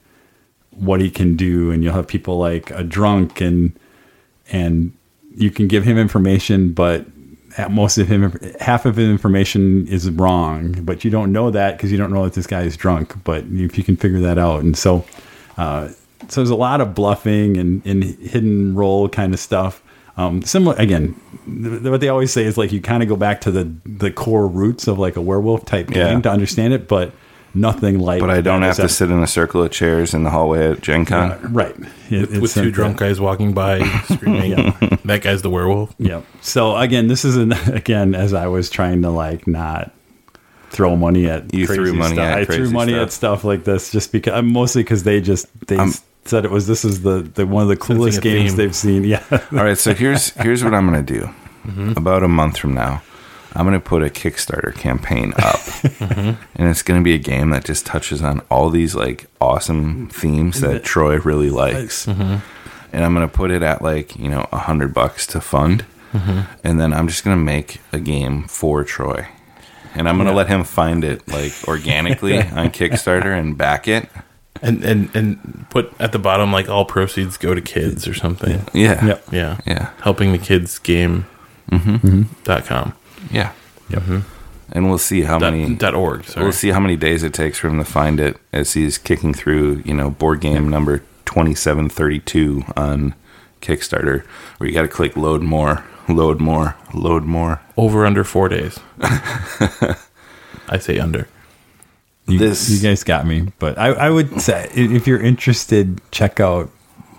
what he can do. And you'll have people like a drunk and and you can give him information but most of him half of his information is wrong but you don't know that because you don't know that this guy is drunk but if you can figure that out and so uh, so there's a lot of bluffing and, and hidden role kind of stuff um, similar again th- what they always say is like you kind of go back to the the core roots of like a werewolf type Yeah. game to understand it but nothing like But I don't have to sit in a circle of chairs in the hallway at Gen Con. uh, right It- with it's two like drunk guys walking by screaming. That guy's the werewolf. Yeah. So again, this is an, again as I was trying to like not throw money at You threw money stuff. at I threw money stuff. at stuff like this just because I'm mostly because they just they Um, said it was this is the, the one of the coolest games theme. they've seen. Yeah, All right, so here's here's what I'm gonna do. About a month from now, I'm gonna put a Kickstarter campaign up, mm-hmm. and it's gonna be a game that just touches on all these like awesome themes that mm-hmm. Troy really likes. Mm-hmm. And I'm gonna put it at like you know a hundred bucks to fund, and then I'm just gonna make a game for Troy, and I'm gonna let him find it like organically on Kickstarter and back it. And and and put at the bottom like all proceeds go to kids or something. Yeah. Yeah. yeah, Helping the kids game dot com. Yeah. Mm-hmm. And we'll see how Dot, many dot org. Sorry. We'll see how many days it takes for him to find it as he's kicking through, you know, board game number 2732 on Kickstarter, where you got to click load more, load more, load more. Over under four days. I say under. you, This- you guys got me. But I, I would say if you're interested, check out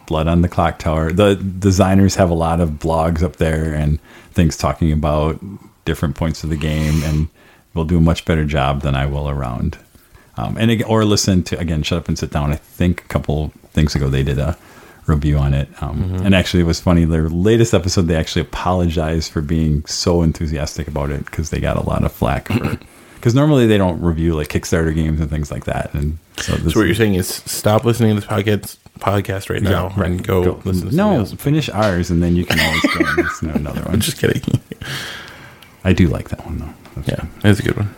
Blood on the Clock Tower. The designers have a lot of blogs up there and things talking about different points of the game, and will do a much better job than I will around. Um, and or listen to again, shut up and sit down. I think a couple things ago they did a review on it, um, and actually it was funny. Their latest episode, they actually apologized for being so enthusiastic about it because they got a lot of flack for. Because normally they don't review like Kickstarter games and things like that, and so this So what you're saying is stop listening to this podcast podcast right now Yeah, and go, listen to no, finish ours, and then you can always go and listen to another one. I'm just kidding. I do like that one though. That's Yeah, it's a good one.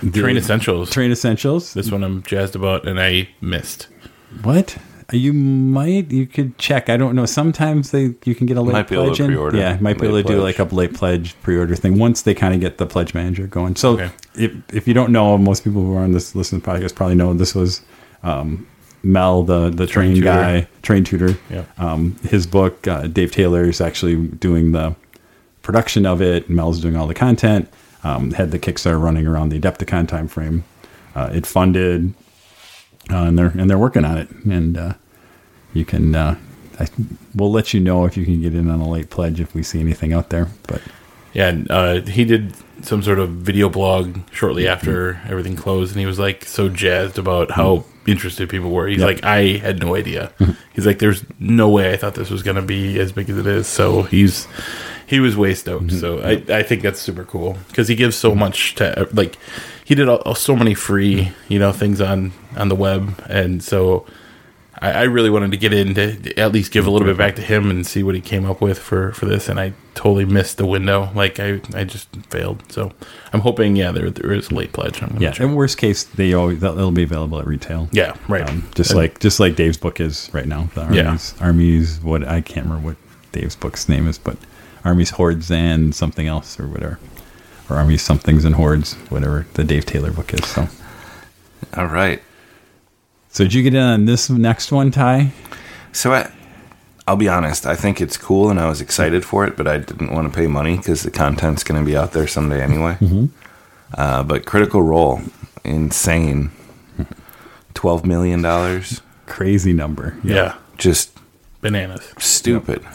good. Terrain Essentials. Terrain Essentials. This one I'm jazzed about, and I missed. What? You might. You could check. I don't know. Sometimes they you can get a late Might be able to pledge in. pre-order. Yeah, might be able Late to do like a late pledge pre-order thing once they kind of get the pledge manager going. So Okay. if if you don't know, most people who are on this listen to the podcast probably know this was um, Mel, the the Terrain, tutor. guy, Terrain Tutor. Yeah. Um, his book, uh, Dave Taylor is actually doing the production of it. Mel's doing all the content. Um, had the Kickstarter running around the Adepticon time frame. Uh, it funded, uh, and they're and they're working on it. And uh, you can, uh, I, we'll let you know if you can get in on a late pledge if we see anything out there. But Yeah, and, uh, he did some sort of video blog shortly after everything closed, and he was like so jazzed about how interested people were. He's Yep. like, I had no idea. He's like, there's no way I thought this was going to be as big as it is. So he's he was way stoked. So I, I think that's super cool because he gives so much to like he did all, so many free you know things on on the web, and so. I, I really wanted to get in to at least give a little bit back to him and see what he came up with for, for this, and I totally missed the window. Like I, I just failed. So I'm hoping, yeah, there there is a late pledge. I'm yeah, in worst case, they always they'll, be available at retail. yeah, right. Um, just And- like just like Dave's book is right now. The Yeah. armies, armies. What I can't remember what Dave's book's name is, but armies, hordes, and something else or whatever, or armies, somethings and hordes, whatever the Dave Taylor book is. So, All right. so did you get in on this next one, Ty? So I, I'll be honest. I think it's cool, and I was excited for it, but I didn't want to pay money because the content's going to be out there someday anyway. Uh, but Critical Role, insane. Twelve million dollars, Crazy number. yeah. just bananas, stupid.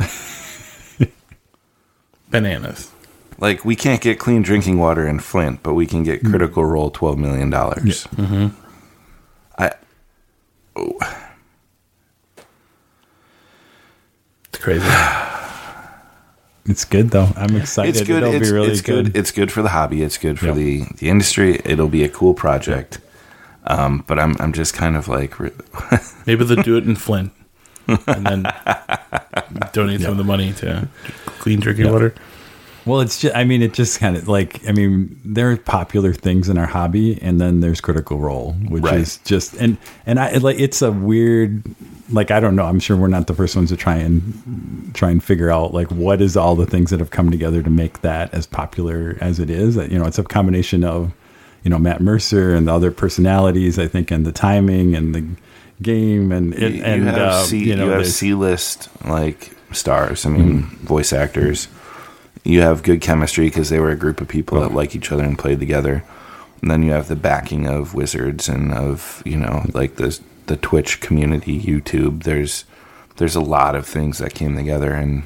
bananas. Like we can't get clean drinking water in Flint, but we can get Critical Role twelve million dollars. I Oh. It's crazy. It's good though. I'm excited. it's good. It'll It's, be really it's good. good. It's good for the hobby. It's good for Yep. the the industry. It'll be a cool project. Um, but I'm I'm just kind of like Maybe they'll do it in Flint, and then donate some of the money to clean drinking water. Well, it's just, I mean, it just kind of like, I mean, there are popular things in our hobby, and then there's Critical Role, which Right. is just, and, and I, like, it's a weird, like, I don't know, I'm sure we're not the first ones to try and, try and figure out, like, what is all the things that have come together to make that as popular as it is. That you know, it's a combination of, you know, Matt Mercer and the other personalities, I think, and the timing and the game, and, it, you, and, you have uh, C, you you, have there's- C list like stars. I mean, voice actors. You have good chemistry because they were a group of people that like each other and played together. And then you have the backing of Wizards and of you know like the the Twitch community, YouTube. There's there's a lot of things that came together, and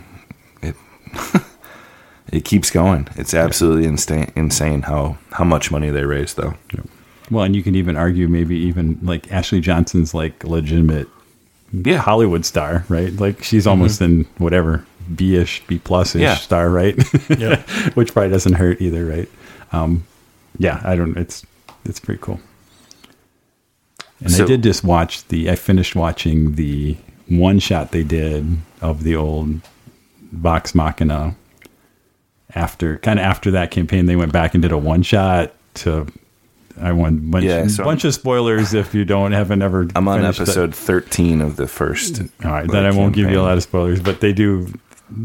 it it keeps going. It's absolutely insane, insane how how much money they raise, though. Well, and you can even argue maybe even like Ashley Johnson's like legitimate Yeah, Hollywood star, right? Like she's almost in whatever B ish, B plus ish Yeah. star, right? Yeah. Which probably doesn't hurt either, right? Um, yeah, I don't. It's it's pretty cool. And So- I did just watch the. I finished watching the one shot they did of the old Vox Machina. After kind of after that campaign, they went back and did a one shot to. I want bunch, Yeah, so bunch of spoilers if you don't haven't ever. I'm on that. episode 13 of the first. All right, then I won't give you a lot of spoilers, but they do.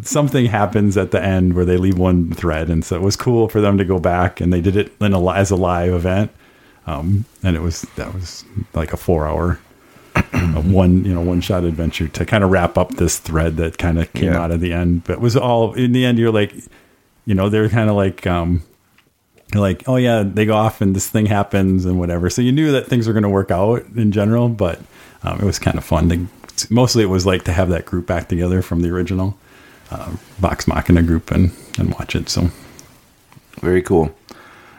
Something happens at the end where they leave one thread, and so it was cool for them to go back, and they did it in a, as a live event, um, and it was that was like a four hour, a one you know one shot adventure to kind of wrap up this thread that kind of came Yeah. out of the end, but it was all in the end. You're like, you know, they're kind of like. um you're like, oh yeah, they go off and this thing happens and whatever. So you knew that things were going to work out in general, but um, it was kind of fun. To, mostly, it was like to have that group back together from the original uh, Vox Machina group and and watch it. So Very cool.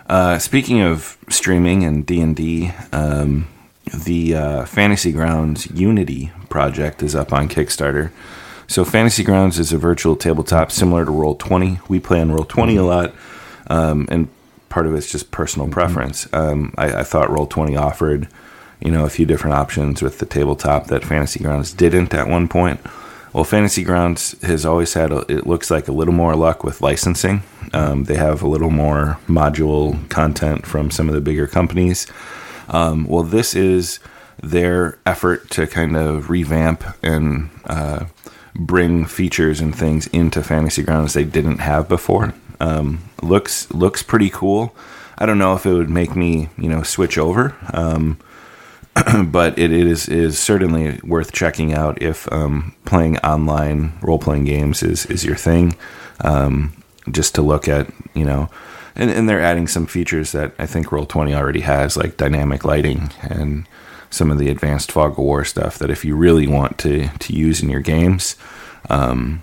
Uh, speaking of streaming and D and D, um, the uh, Fantasy Grounds Unity project is up on Kickstarter. So Fantasy Grounds is a virtual tabletop similar to Roll Twenty. We play on Roll 20 a lot, um, and part of it's just personal preference. Um, I, I thought Roll Twenty offered, you know, a few different options with the tabletop that Fantasy Grounds didn't at one point. Well, Fantasy Grounds has always had, a, it looks like, a little more luck with licensing. Um, they have a little more module content from some of the bigger companies. Um, well, this is their effort to kind of revamp and uh, bring features and things into Fantasy Grounds they didn't have before. Um, looks looks pretty cool. I don't know if it would make me, you know, switch over. Um, but it is is certainly worth checking out if um, playing online role playing games is is your thing. Um, just to look at you know, and, and they're adding some features that I think Roll Twenty already has, like dynamic lighting and some of the advanced fog of war stuff. That if you really want to to use in your games. Um,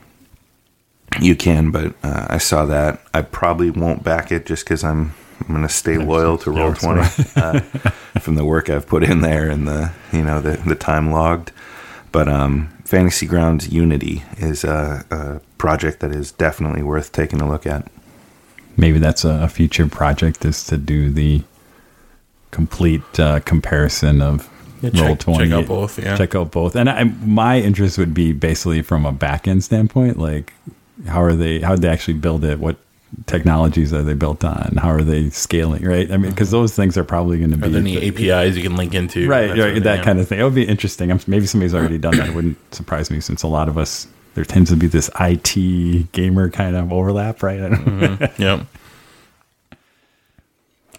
you can, but uh, I saw that. I probably won't back it just because I'm I'm going to stay loyal to Roll Yeah, Twenty uh, from the work I've put in there and the you know the the time logged. But um, Fantasy Grounds Unity is a, a project that is definitely worth taking a look at. maybe that's a, a future project is to do the complete uh, comparison of Yeah, roll check- check twenty. out both, yeah. check out both. And I, my interest would be basically from a back end standpoint, like how are they? How did they actually build it? What technologies are they built on? How are they scaling? Right? I mean, because mm-hmm. those things are probably going to be there any the- APIs you can link into? right, That right, sort of that thing, kind of thing. It would be interesting. I'm, maybe somebody's already done that. It wouldn't surprise me since a lot of us there tends to be this IT gamer kind of overlap, right? I don't mm-hmm. yeah. Yep.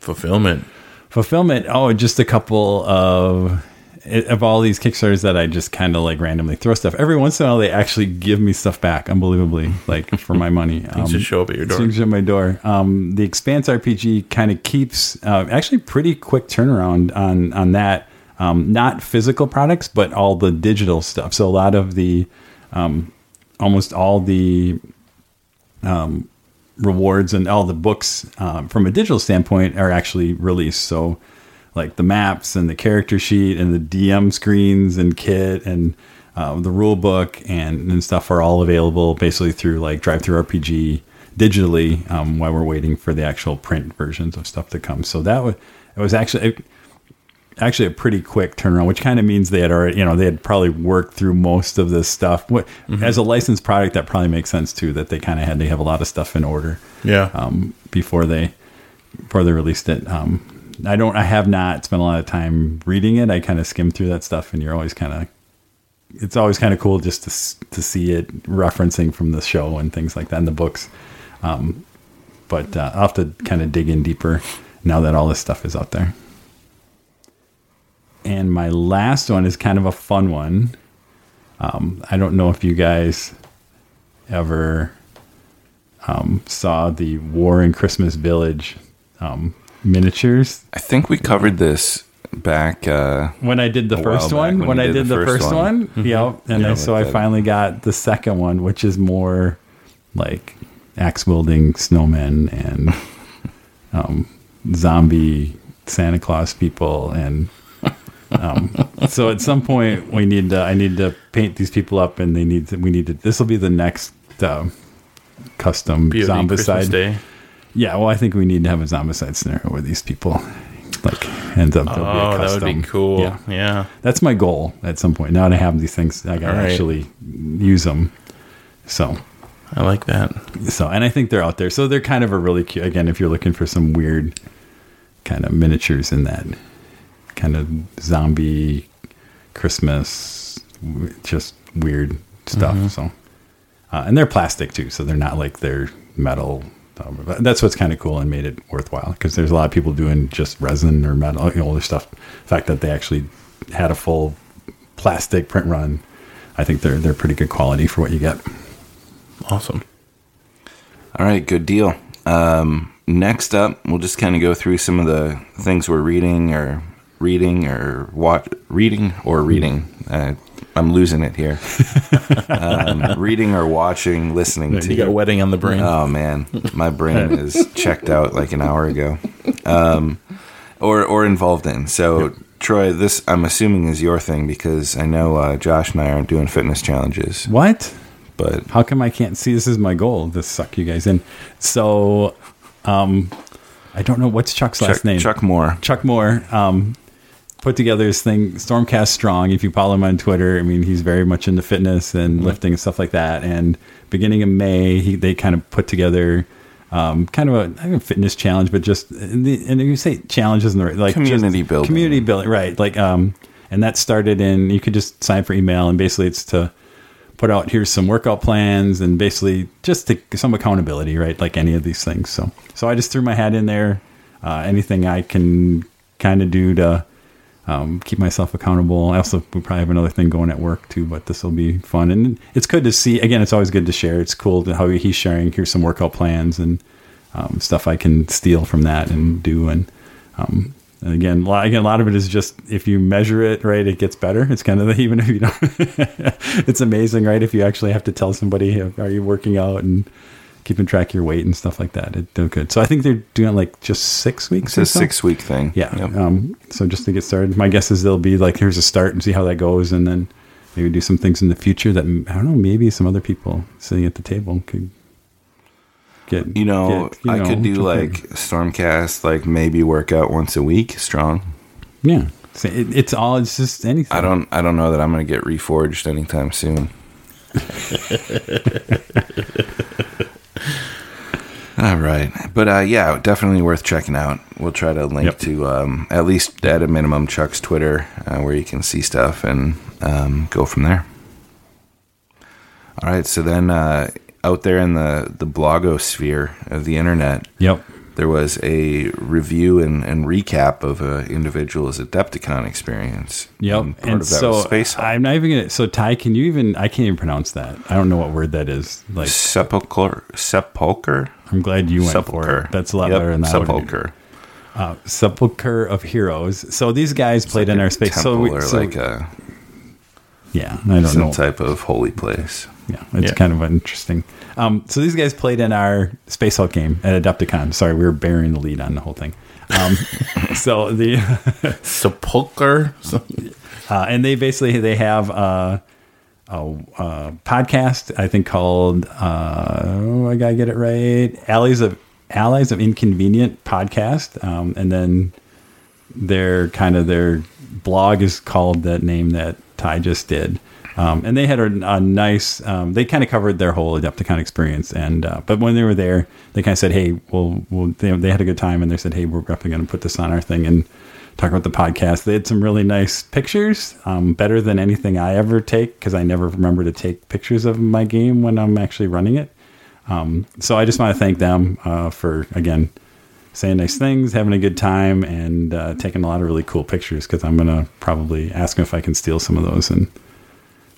Fulfillment. fulfillment oh just a couple of of all these kickstarters that i just kind of like randomly throw stuff every once in a while they actually give me stuff back unbelievably like for my money um, Things just show up at your door. things at my door um, the expanse rpg kind of keeps uh, actually pretty quick turnaround on on that um, not physical products but all the digital stuff so a lot of the um, almost all the Um, rewards and all the books um, from a digital standpoint are actually released. So, like the maps and the character sheet and the DM screens and kit and uh, the rule book and, and stuff are all available basically through like Drive Through RPG digitally um, while we're waiting for the actual print versions of stuff to come. So that was it was actually actually a pretty quick turnaround, which kind of means they had already, you know, they had probably worked through most of this stuff. What, As a licensed product, that probably makes sense too. That they kind of had to have a lot of stuff in order Yeah. um, before they before they released it. Um, I don't, I have not spent a lot of time reading it. I kind of skim through that stuff, and you're always kind of, it's always kind of cool just to to see it referencing from the show and things like that in the books. Um, but uh, I'll have to kind of dig in deeper now that all this stuff is out there. And my last one is kind of a fun one. Um, I don't know if you guys ever um, saw the War in Christmas Village um, miniatures. I think we covered this back. Uh, When I did the first one, when when, I did did the the first first one. one, yeah, and Yeah, I, so I that. finally got the second one, which is more like axe wielding snowmen and um, zombie Santa Claus people and um, so at some point we need to I need to paint these people up and they need to, we need to this will be the next uh, custom BOD Christmas zombicide Day. Yeah well I think we need to have a zombicide scenario where these people like end up there'll be a Oh, that would be cool. yeah Yeah. that's my goal at some point now to have these things I gotta right. actually use them so I like that. so, and I think they're out there. So they're kind of a really cute. Again, if you're looking for some weird kind of miniatures in that kind of zombie Christmas, just weird stuff. So, uh, and they're plastic too, so they're not like they're metal. Um, but That's what's kind of cool and made it worthwhile because there's a lot of people doing just resin or metal, you know, stuff. The fact that they actually had a full plastic print run, I think they're they're pretty good quality for what you get. Awesome. All right, good deal. Um, next up, we'll just kind of go through some of the things we're reading or reading or watch, reading or reading. Uh, I'm losing it here. um, reading or watching, listening to. You got wedding on the brain. Oh man, my brain is checked out like an hour ago, um, or or involved in. So Troy, this I'm assuming is your thing because I know uh, Josh and I aren't doing fitness challenges, What? but How come I can't see? This is my goal to suck you guys in. So, um, I don't know what's Chuck's last name. Chuck Moore. Chuck Moore um, put together this thing, Stormcast Strong. If you follow him on Twitter, I mean, he's very much into fitness and lifting and stuff like that. And beginning of May, he, they kind of put together um, kind of a, a fitness challenge, but just and, the, and you say challenge isn't the right like Community building. community building, right? Like, um, and that started in you could just sign for email, and basically it's to put out here's some workout plans and basically just to some accountability, right? Like any of these things. So, so I just threw my hat in there. Uh, anything I can kind of do to um, keep myself accountable. I also we probably have another thing going at work too, but this will be fun and it's good to see. Again, it's always good to share. It's cool to how he's sharing. Here's some workout plans and um, stuff I can steal from that and do. And, um, and again, lot, again, a lot of it is just if you measure it right, it gets better. It's kind of the, even if you don't, it's amazing, right? If you actually have to tell somebody, are you working out and keeping track of your weight and stuff like that, it do good. So I think they're doing like just six weeks. It's a so? six week thing. Yeah. Yep. Um, so just to get started, my guess is they'll be like, here's a start and see how that goes, and then maybe do some things in the future that I don't know. Maybe some other people sitting at the table could get. You know, get, you I know, could do like Stormcast, like maybe work out once a week strong. yeah. So it, it's all. It's just anything. I don't I don't know that I'm gonna get reforged anytime soon. All right, but uh, yeah, definitely worth checking out. We'll try to link Yep. to um, at least at a minimum Chuck's Twitter, uh, where you can see stuff and um, go from there. All right, so then uh, out there in the the blogosphere of the internet, Yep. There was a review and, and recap of an individual's Adepticon experience. Yep. And part And, of that so Space Hulk. I'm not even gonna. So Ty, can you even? I can't even pronounce that. I don't know what word that is. Like, Sepulcher. Sepulcher. I'm glad you went for Sepulcher. it. That's a lot Yep, better than that. Sepulcher. Uh, Sepulcher of Heroes. So these guys played in our space. So, we, or so like a yeah, I don't some know. type of holy place. Yeah, it's Yeah. kind of interesting. Um, so these guys played in our Space Hulk game at Adepticon. Sorry, we were bearing the lead on the whole thing. Um, so the Sepulcher. uh, and they basically they have uh, a, a podcast I think called uh, oh, I gotta get it right. Allies of Allies of Inconvenient podcast, um, and then their kind of their blog is called that name that Ty just did. Um, and they had a, a nice. Um, they kind of covered their whole Adepticon experience, and uh, but when they were there, they kind of said, "Hey, well, well they, they had a good time," and they said, "Hey, we're definitely going to put this on our thing and talk about the podcast." They had some really nice pictures, um, better than anything I ever take because I never remember to take pictures of my game when I'm actually running it. Um, so I just want to thank them uh, for again saying nice things, having a good time, and uh, taking a lot of really cool pictures. Because I'm gonna probably ask them if I can steal some of those and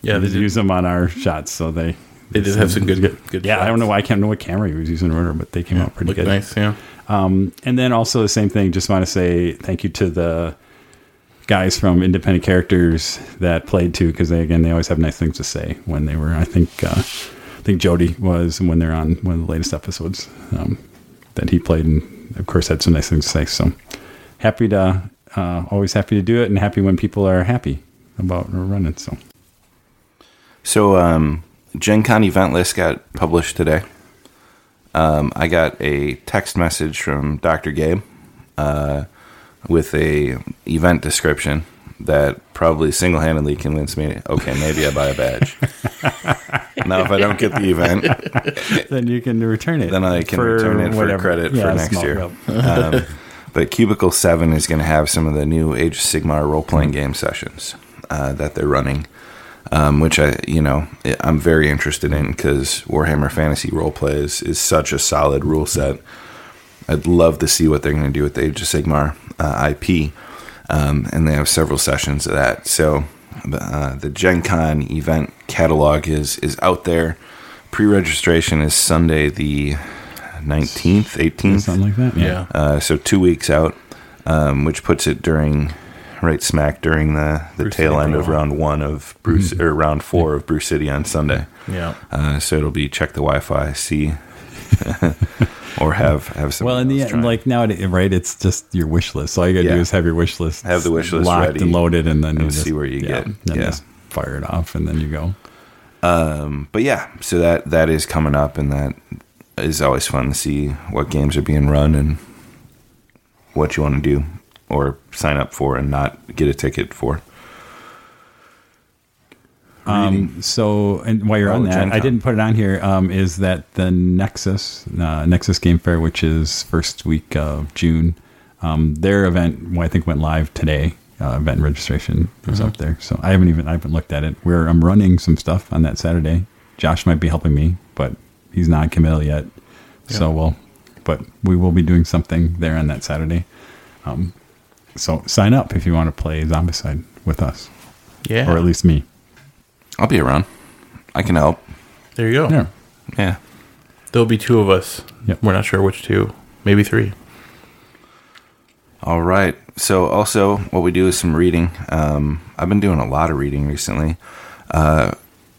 Yeah, they use them on our shots. So they they did have some good, good. good yeah. I don't know why I can't know what camera he was using in order, but they came out pretty good. nice. Yeah. Um, and then also the same thing. Just want to say thank you to the guys from Independent Characters that played too, because they again they always have nice things to say when they were. I think uh, I think Jody was when they're on one of the latest episodes um, that he played, and of course had some nice things to say. So happy to, uh, always happy to do it, and happy when people are happy about running. So So, um, Gen Con event list got published today. Um, I got a text message from Dr. Gabe uh, with a event description that probably single handedly convinced me. Okay, maybe I buy a badge. now, if I don't get the event, then you can return it. then I can return it for credit for next year. um, but Cubicle Seven is going to have some of the new Age of Sigmar role playing game sessions uh, that they're running, um, which I you know I'm very interested in because Warhammer Fantasy Roleplay is is such a solid rule set. I'd love to see what they're going to do with the Age of Sigmar uh, IP, um, and they have several sessions of that. So uh, the Gen Con event catalog is is out there. Pre-registration is Sunday the 19th, 18th. something like that. Yeah. Yeah. Uh, so two weeks out, um, which puts it during right smack during the, the Bruce tail City end of round one of Bruce or round four of Brew City on Sunday. Yeah. Uh, so it'll be check the Wi-Fi, see, or have have some. Well, in the end, like now, right? It's just your wish list. So all you gotta Yeah. do is have your wish list, Have the wish list locked ready and loaded, and then and you see just, where you get. Then Yeah. just fire it off, and then you go. Um, but yeah, so that that is coming up, and that is always fun to see what games are being run and what you want to do or sign up for and not get a ticket for. Um, so, and while you're Oh, on that, I didn't put it on here. Um, is that the Nexus uh, Nexus Game Fair, which is first week of June? Um, their event, well, I think, went live today. Uh, event registration was Mm-hmm. up there, so I haven't even I haven't looked at it. Where I'm running some stuff on that Saturday. Josh might be helping me, but he's not committal yet. So we'll, but we will be doing something there on that Saturday. Um, so sign up if you want to play Zombicide with us, Yeah. or at least me. I'll be around. I can help. there you go. Yeah. Yeah. There'll be two of us. Yep. We're not sure which two. Maybe three. All right. So, also, what we do is some reading. Um, I've been doing a lot of reading recently. Uh,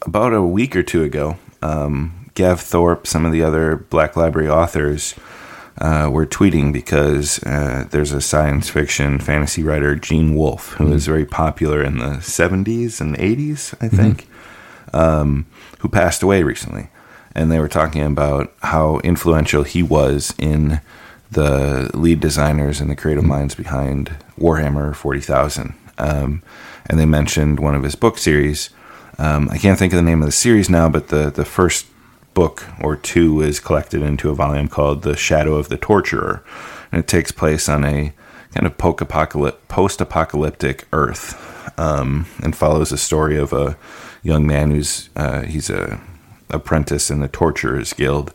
about a week or two ago, um, Gav Thorpe, some of the other Black Library authors, uh, were tweeting because uh, there's a science fiction fantasy writer, Gene Wolfe, who was very popular in the 70s and 80s, I think, um, who passed away recently. And they were talking about how influential he was in the lead designers and the creative minds behind Warhammer 40,000. Um, and they mentioned one of his book series. Um, I can't think of the name of the series now, but the, the first book or two is collected into a volume called The Shadow of the Torturer. And it takes place on a kind of post apocalyptic Earth um, and follows the story of a young man who's uh, he's a apprentice in the Torturers Guild.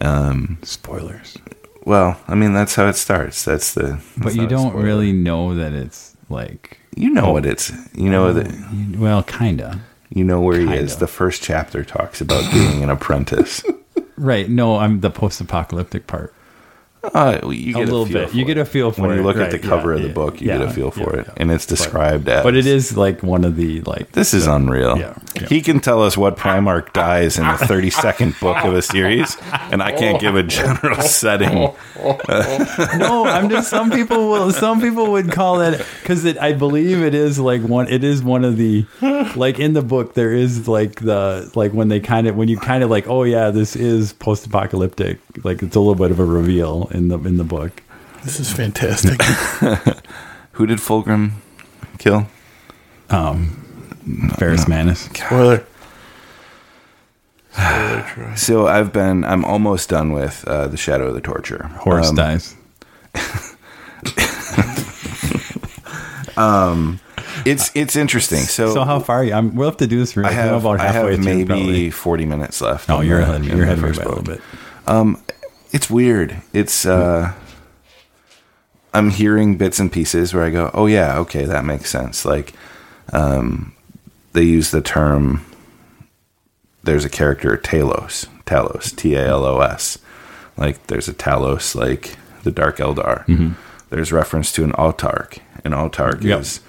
Um, Spoilers. well, I mean that's how it starts. That's the. But you don't really know that it's like You know what it's. You know that. you- well, kinda. You know where he Kind is. of. The first chapter talks about being an apprentice. Right. No, I'm the post-apocalyptic part. Uh, you A get little feel bit. You for get a feel for it. when you look right, at the cover yeah, of the yeah, book. You yeah, get a feel for it, and it's described as. But it is like one of the like This is unreal. Yeah. He can tell us what Primarch dies in the 30 second book of a series, and I can't give a general setting. no, I'm just some people will some people would call it because it I believe it is like one it is one of the like in the book there is like the like when they kind of when you kind of like oh yeah this is post apocalyptic like it's a little bit of a reveal in the in the book. This is fantastic. Who did Fulgrim kill? Um, Ferrus Manus. Spoiler. Spoiler, Troy. So I've been, I'm almost done with uh, The Shadow of the Torture. Horse dies. Um, dies. It's it's interesting. So, So how far are you? I'm, we'll have to do this. For, I have, about I halfway have through, maybe probably. 40 minutes left. Oh, in you're the- ahead. of me. in You're the ahead of me first by a little book. bit. It's weird. It's uh I'm hearing bits and pieces where I go, "Oh yeah, okay, that makes sense." Like um they use the term there's a character Talos, Talos, T A L O S. Like there's a Talos like the Dark Eldar. There's reference to an autarch. An autarch Yep. is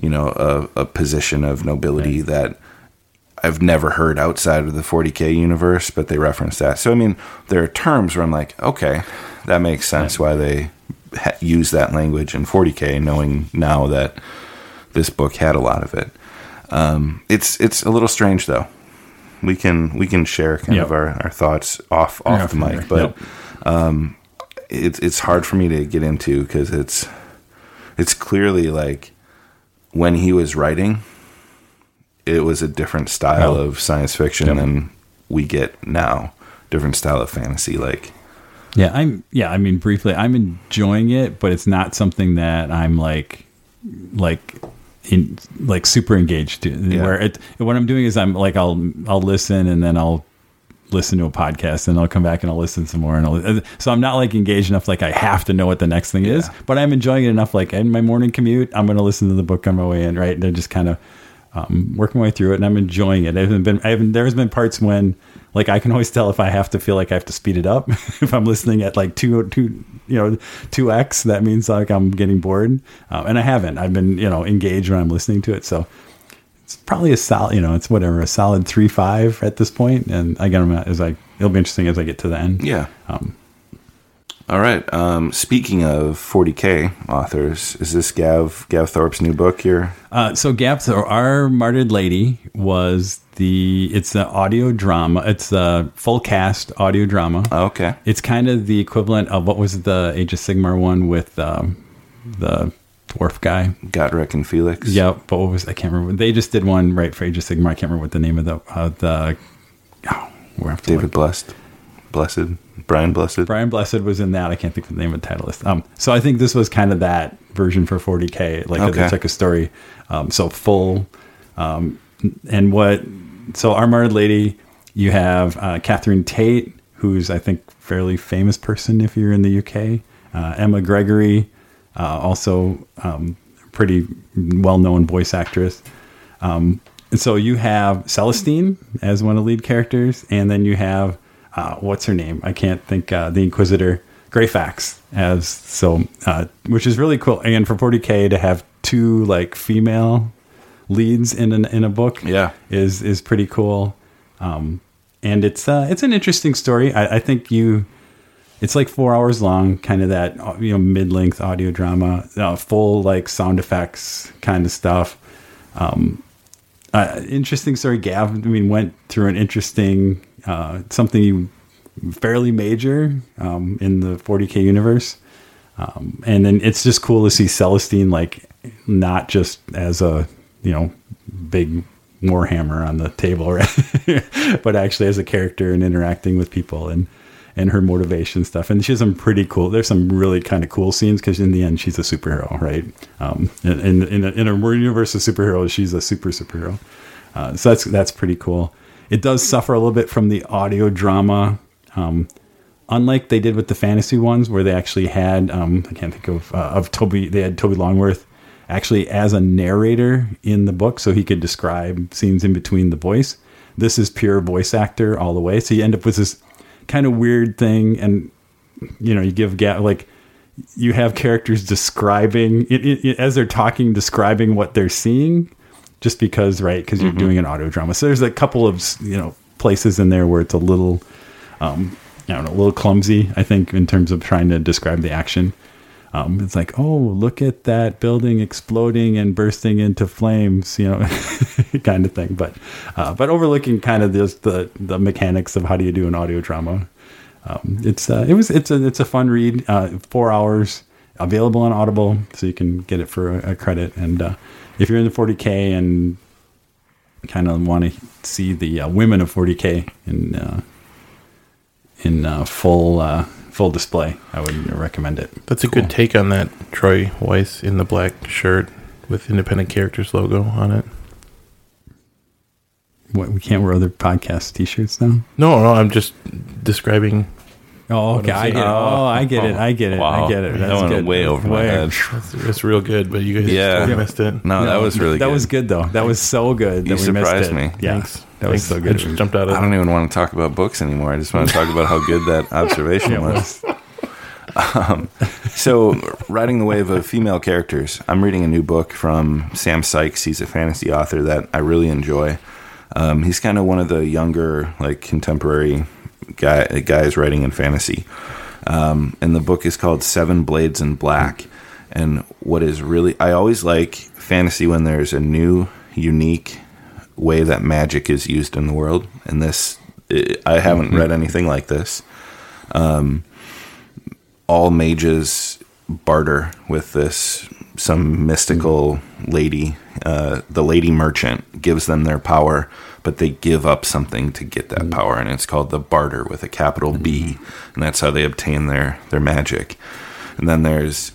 you know a, a position of nobility that I've never heard outside of the 40k universe, but they reference that. So I mean, there are terms where I'm like, okay, that makes sense why they ha- use that language in 40k, knowing now that this book had a lot of it. Um, it's it's a little strange though. We can we can share kind Yep. of our, our thoughts off off Yeah, the mic, but Yep. it's it's hard for me to get into because it's it's clearly like when he was writing, it was a different style Oh. of science fiction Yep. than we get now. Different style of fantasy, like Yeah, I'm. Yeah, I mean, briefly, I'm enjoying it, but it's not something that I'm like, like, in like super engaged to. Where it, what I'm doing is I'm like, I'll I'll listen and then I'll listen to a podcast and I'll come back and I'll listen some more and I'll, uh, so I'm not like engaged enough like I have to know what the next thing is, but I'm enjoying it enough. Like in my morning commute, I'm going to listen to the book on my way in. Right, and I just kind of um, working my way through it, and I'm enjoying it. I haven't been. I haven't. There's been parts when, like, I can always tell if I have to feel like I have to speed it up. if I'm listening at like two, two, you know, two x, that means like I'm getting bored, um, and I haven't. I've been, you know, engaged when I'm listening to it. So it's probably a solid, you know, it's whatever, a solid three five at this point. And again, I'm as I, it'll be interesting as I get to the end. yeah. Um, All right. Um, speaking of 40k authors, is this Gav Gav Thorpe's new book here? Uh, so Gap, so our martyred lady was the. It's an audio drama. It's a full cast audio drama. Oh, okay. It's kind of the equivalent of what was the Age of Sigmar one with um, the dwarf guy. Gotrek and Felix. Yep, but what was I can't remember. They just did one right for Age of Sigmar. I can't remember what the name of the uh, the. Oh, we David look. Blessed, Blessed, Brian Blessed. Brian Blessed was in that. I can't think of the name of the title list. Um, so I think this was kind of that version for 40k. Like Okay. they took a story, um, so full, um, and what? So our martyred lady, you have uh, Catherine Tate, who's I think fairly famous person if you're in the UK. Uh, Emma Gregory, uh, also um, pretty well-known voice actress. Um, and so you have Celestine as one of the lead characters, and then you have uh, what's her name? I can't think. Uh, the Inquisitor Greyfax as so, uh, which is really cool. And for 40k to have two like female leads in an, in a book, Yeah. is is pretty cool. Um, and it's uh, it's an interesting story. I, I think you. It's like four hours long, kind of that uh, you know mid length audio drama, uh, full like sound effects kind of stuff. Um, uh, interesting story. Gav, I mean, went through an interesting uh, something fairly major um, in the 40k universe, um, and then it's just cool to see Celestine like not just as a you know big warhammer on the table, right? but actually as a character and interacting with people and and her motivation stuff. And she has some pretty cool. There's some really kind of cool scenes because in the end she's a superhero, right? Um, in in a, in a universe of superheroes, she's a super superhero. Uh, so that's that's pretty cool. It does suffer a little bit from the audio drama. Um, unlike they did with the fantasy ones, where they actually had um, I can't think of uh, of Toby. They had Toby Longworth actually as a narrator in the book, so he could describe scenes in between the voice. This is pure voice actor all the way. So you end up with this kind of weird thing, and you know, you give like you have characters describing it, it, it- as they're talking, describing what they're seeing, just because, right? Because you're doing an audio drama. So there's a couple of you know places in there where it's a little, um, I don't know, a little clumsy. I think in terms of trying to describe the action. Um, it's like, oh, look at that building exploding and bursting into flames, you know, kind of thing. But, uh, but overlooking kind of just the the mechanics of how do you do an audio drama. Um, it's uh, it was it's a it's a fun read. Uh, four hours available on Audible, so you can get it for a, a credit. And uh, if you're in the 40k and kind of want to see the uh, women of 40k in uh, in uh, full uh, full display, I would recommend it. That's a good take on that Troy Weiss in the black shirt with independent characters logo on it. What we can't wear other podcast T-shirts now. No, no, I'm just describing. Oh, okay, I'm I saying. get it. Oh, I get it. I get it. Wow. I get it. That That's went good. way over my head. It's, it's real good, but you guys Yeah. totally missed it. No, that was really good. that good. was good though. That was so good. You that we missed surprised it. me. Yeah, Thanks. that was Thanks. so I good. just jumped out of I don't even want to talk about books anymore. I just want to talk about how good that observation Yeah, was. Um, so, riding the wave of female characters, I'm reading a new book from Sam Sykes. He's a fantasy author that I really enjoy. Um, he's kind of one of the younger, like contemporary guy guys writing in fantasy. Um, and the book is called Seven Blades in Black. And what is really, I always like fantasy when there's a new, unique way that magic is used in the world. And this, I haven't read anything like this. Um, all mages barter with this some mystical lady. Uh, the lady merchant gives them their power, but they give up something to get that power, and it's called the barter with a capital B, and that's how they obtain their their magic. And then there's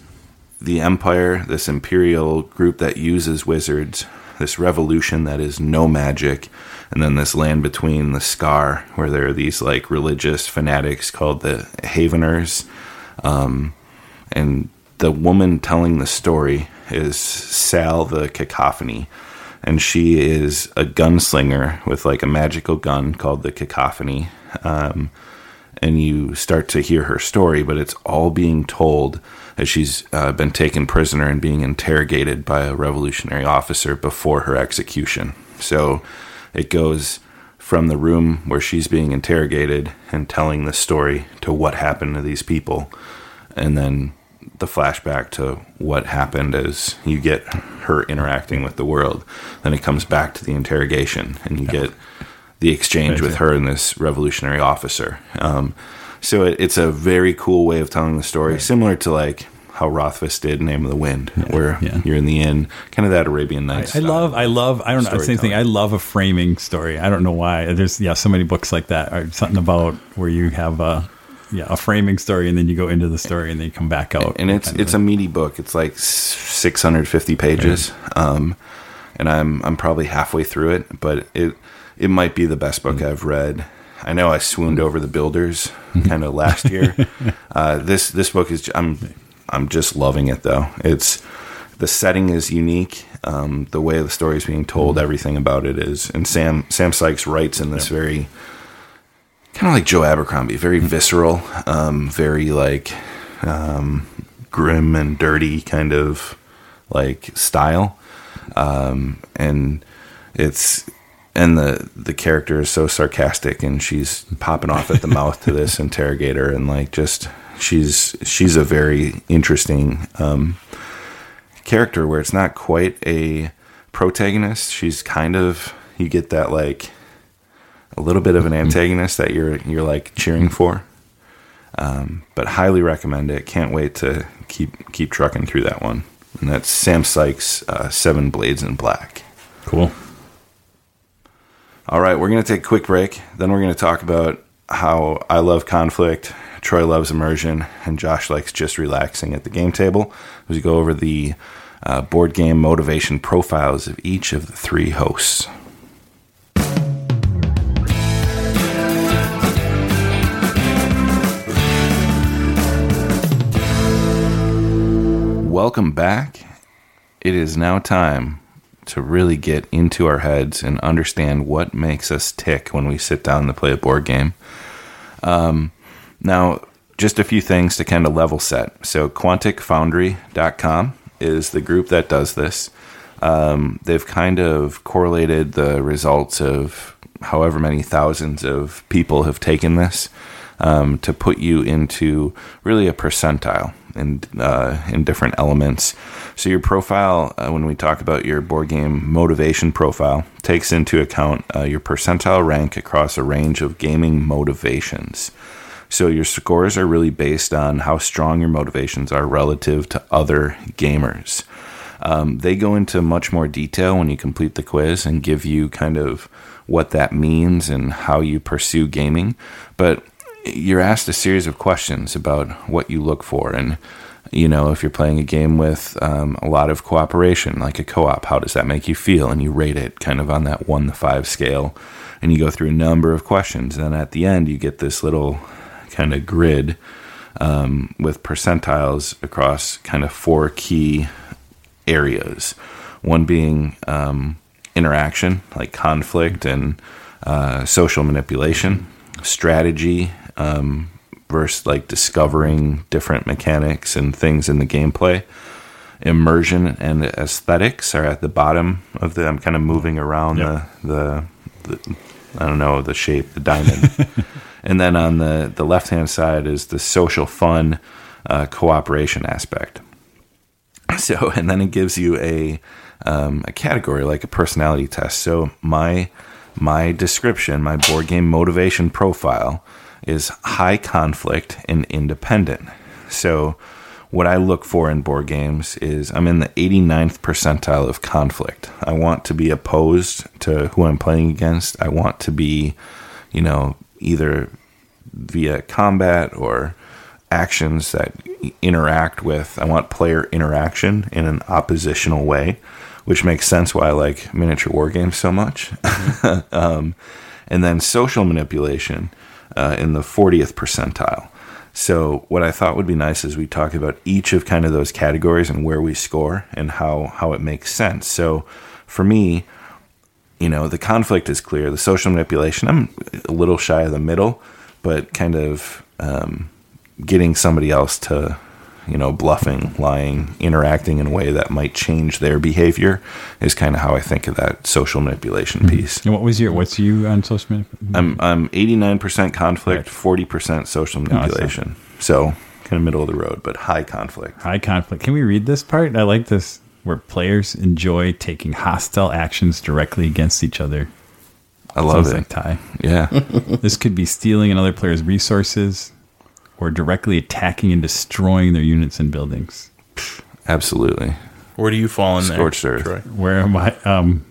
the empire, this imperial group that uses wizards, this revolution that is no magic, and then this land between the Scar, where there are these like religious fanatics called the Haveners. Um, and the woman telling the story is Sal the Cacophony. And she is a gunslinger with like a magical gun called the Cacophony. Um, and you start to hear her story, but it's all being told as she's uh, been taken prisoner and being interrogated by a revolutionary officer before her execution. So it goes from the room where she's being interrogated and telling the story to what happened to these people, and then the flashback to what happened as you get her interacting with the world. Then it comes back to the interrogation, and you get the exchange with her and this revolutionary officer. Um, so it, it's a very cool way of telling the story, similar to like how Rothfuss did Name of the Wind, where yeah. you're in the inn, kind of that Arabian Nights. I style. love, I love, I don't know, same thing. I love a framing story. I don't know why. There's, yeah, so many books like that. Or something about where you have a, yeah, a framing story and then you go into the story and then you come back out. and it's it's a meaty book. It's like 650 pages, um, and I'm I'm probably halfway through it, but it it might be the best book Mm. I've read. I know I swooned over the Builders kind of last year. uh, this this book is I'm I'm just loving it though. It's the setting is unique. Um, the way the story is being told, Mm. everything about it is. And Sam Sam Sykes writes in this very kind of like Joe Abercrombie, very visceral, um, very like um, grim and dirty kind of like style, um, and it's and the the character is so sarcastic, and she's popping off at the mouth to this interrogator, and like just she's she's a very interesting um, character where it's not quite a protagonist. She's kind of you get that like a little bit of an antagonist that you're you're like cheering for. Um, but highly recommend it. Can't wait to keep keep trucking through that one. And that's Sam Sykes, uh, Seven Blades in Black. cool. All right, we're gonna take a quick break. Then we're gonna talk about how I love conflict, Troy loves immersion, and Josh likes just relaxing at the game table. As we go over the uh, board game motivation profiles of each of the three hosts. Welcome back. It is now time to really get into our heads and understand what makes us tick when we sit down to play a board game. Um, now, just a few things to kind of level set. So, QuanticFoundry.com is the group that does this. Um, they've kind of correlated the results of however many thousands of people have taken this um, to put you into really a percentile in uh, in different elements. So your profile, uh, when we talk about your board game motivation profile, takes into account uh, your percentile rank across a range of gaming motivations. So your scores are really based on how strong your motivations are relative to other gamers. Um, they go into much more detail when you complete the quiz and give you kind of what that means and how you pursue gaming. But you're asked a series of questions about what you look for. And, you know, if you're playing a game with um, a lot of cooperation, like a co op, how does that make you feel? And you rate it kind of on that one to five scale. And you go through a number of questions. And then at the end, you get this little kind of grid um, with percentiles across kind of four key areas. One being um, interaction, like conflict and uh, social manipulation, strategy um, versus like discovering different mechanics and things in the gameplay. Immersion and aesthetics are at the bottom of the. I'm kind of moving around Yep. the the the I don't know the shape, the diamond. and then on the the left hand side is the social fun uh, cooperation aspect. So and then it gives you a um, a category like a personality test. So my my description, my board game motivation profile is high conflict and independent. So what I look for in board games is I'm in the 89th percentile of conflict. I want to be opposed to who I'm playing against. I want to be, you know, either via combat or actions that interact with. I want player interaction in an oppositional way, which makes sense why I like miniature war games so much. Um, and then social manipulation uh, in the 40th percentile. So what I thought would be nice is we talk about each of kind of those categories and where we score and how how it makes sense. So for me, you know, the conflict is clear. The social manipulation, I'm a little shy of the middle, but kind of um, getting somebody else to you know, bluffing, lying, interacting in a way that might change their behavior is kind of how I think of that social manipulation mm-hmm. piece. And what was your what's you on social manipulation? I'm I'm 89% conflict, 40% social manipulation. Awesome. So kind of middle of the road, but high conflict. High conflict. Can we read this part? I like this where players enjoy taking hostile actions directly against each other. I love Sounds it. Like Ty. Yeah. this could be stealing another player's resources, or directly attacking and destroying their units and buildings. Absolutely. Where do you fall in Scorched there? earth. Troy? Where am I? Um,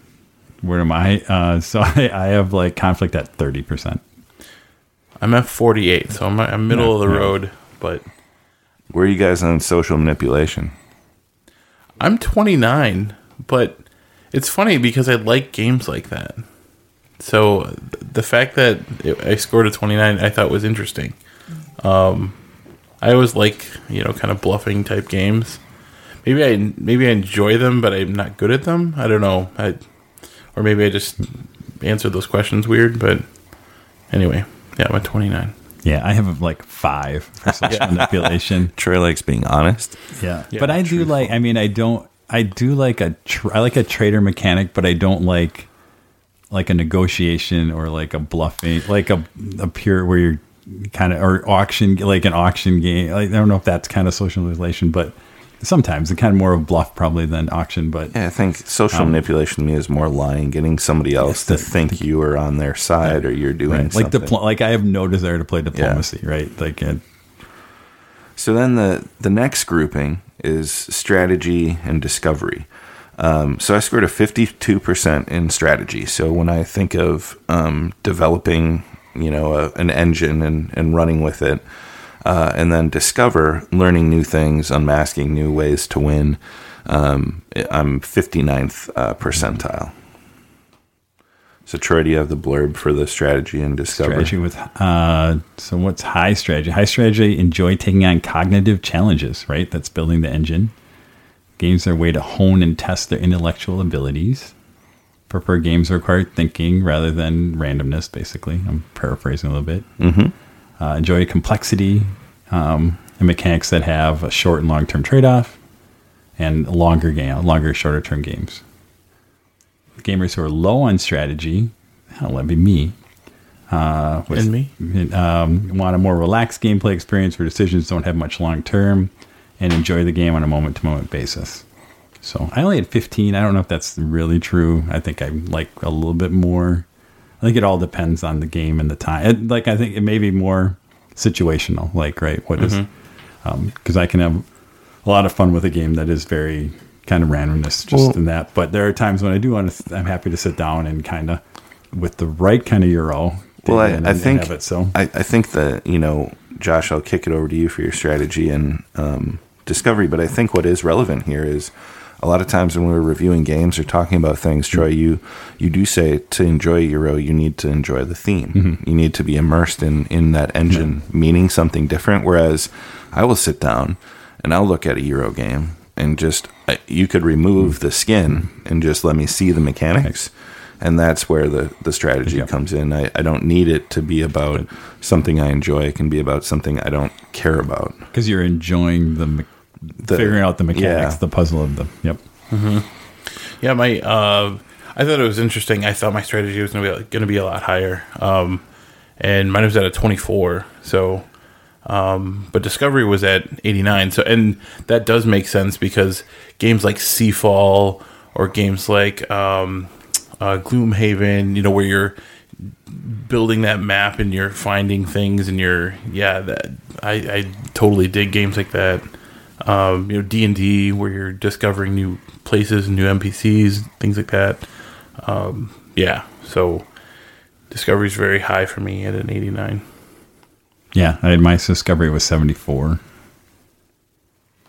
where am I? Uh, so I, I have like conflict at thirty percent. I'm at forty eight, so I'm, I'm middle yeah, of the yeah. road. But where are you guys on social manipulation? I'm twenty nine, but it's funny because I like games like that. So the fact that I scored a twenty nine, I thought was interesting. Um, I always like you know kind of bluffing type games. Maybe I maybe I enjoy them, but I'm not good at them. I don't know. I, or maybe I just answer those questions weird. But anyway, yeah, I'm at 29. Yeah, I have like five for social yeah. manipulation. Troy likes being honest. Yeah, yeah but I do like. I mean, I don't. I do like a. Tra- I like a trader mechanic, but I don't like like a negotiation or like a bluffing, like a a pure where you're kind of or auction like an auction game. Like, I don't know if that's kind of social manipulation, but sometimes it's kind of more of bluff probably than auction. But yeah, I think social um, manipulation to me is more lying, getting somebody else to the, think the, you are on their side yeah, or you're doing right. like diplo- like I have no desire to play diplomacy, yeah. right? Like. Uh, so then the the next grouping is strategy and discovery. Um, so I scored a 52% in strategy. So when I think of um, developing you know a, an engine and, and running with it uh, and then discover learning new things unmasking new ways to win um, i'm 59th uh, percentile. So troy do you have the blurb for the strategy and discovery strategy with uh, so what's high strategy? High strategy enjoy taking on cognitive challenges right? That's building the engine. Games are a way to hone and test their intellectual abilities prefer games that require thinking rather than randomness. Basically, I'm paraphrasing a little bit. Mm-hmm. Uh, enjoy complexity um, and mechanics that have a short and long term trade off, and longer game, longer shorter term games. Gamers who are low on strategy, hell, that'd be me. Uh, with, and me um, want a more relaxed gameplay experience where decisions don't have much long term, and enjoy the game on a moment to moment basis. So I only had 15. I don't know if that's really true. I think I like a little bit more. I think it all depends on the game and the time. It, like I think it may be more situational. Like right, what is because um, I can have a lot of fun with a game that is very kind of randomness just well, in that. But there are times when I do want to. I'm happy to sit down and kind of with the right kind of euro. Well, I, I think it, so. I, I think that you know, Josh, I'll kick it over to you for your strategy and um, discovery. But I think what is relevant here is a lot of times when we're reviewing games or talking about things, Troy, you you do say to enjoy Euro, you need to enjoy the theme. Mm-hmm. You need to be immersed in in that engine, yeah. meaning something different. Whereas I will sit down and I'll look at a Euro game and just you could remove the skin and just let me see the mechanics. And that's where the, the strategy yep. comes in. I, I don't need it to be about something I enjoy. It can be about something I don't care about. Because you're enjoying the the, figuring out the mechanics, yeah. the puzzle of the. Yep. Mm-hmm. Yeah, my uh, I thought it was interesting. I thought my strategy was going to be going to be a lot higher, um, and mine was at a 24. So, um, but Discovery was at 89. So, and that does make sense because games like Seafall or games like um, uh, Gloomhaven, you know, where you're building that map and you're finding things and you're yeah that I, I totally dig games like that um, you know D and D where you're discovering new places new NPCs things like that um, yeah so Discovery is very high for me at an 89 Yeah, I, had my discovery was 74,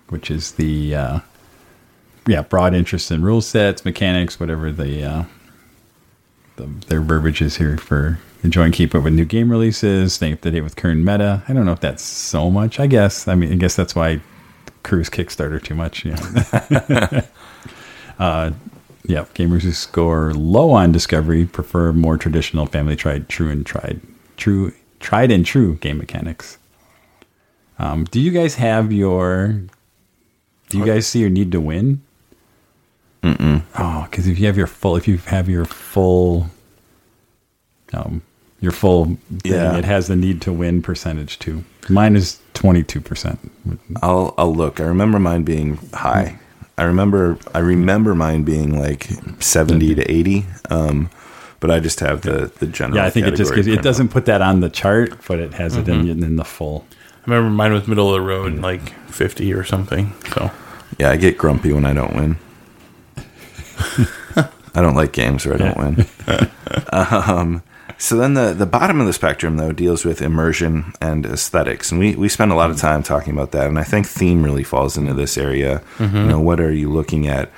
which is the uh, yeah broad interest in rule sets, mechanics, whatever the, uh, the their verbiage is here for enjoying keep up with new game releases, staying up to date with current meta. I don't know if that's so much. I guess I mean I guess that's why Cruise Kickstarter too much. Yeah. uh, yeah, gamers who score low on Discovery prefer more traditional family tried, true and tried, true, tried and true game mechanics. Um, do you guys have your? Do you guys see your need to win? Mm-mm. Oh, because if you have your full, if you have your full, um, your full thing, Yeah. it has the need to win percentage too. Mine is twenty two percent. I'll I'll look. I remember mine being high. I remember I remember mine being like seventy to eighty. Um, but I just have the the general. Yeah, I think it just gives it doesn't put that on the chart, but it has it Mm-hmm. in, in the full. I remember mine was middle of the road like 50 or something so. Yeah, I get grumpy when I don't win. I don't like games where I don't win. um, so then the the bottom of the spectrum though deals with immersion and aesthetics, and we we spend a lot of time talking about that, and I think theme really falls into this area. You know, what are you looking at?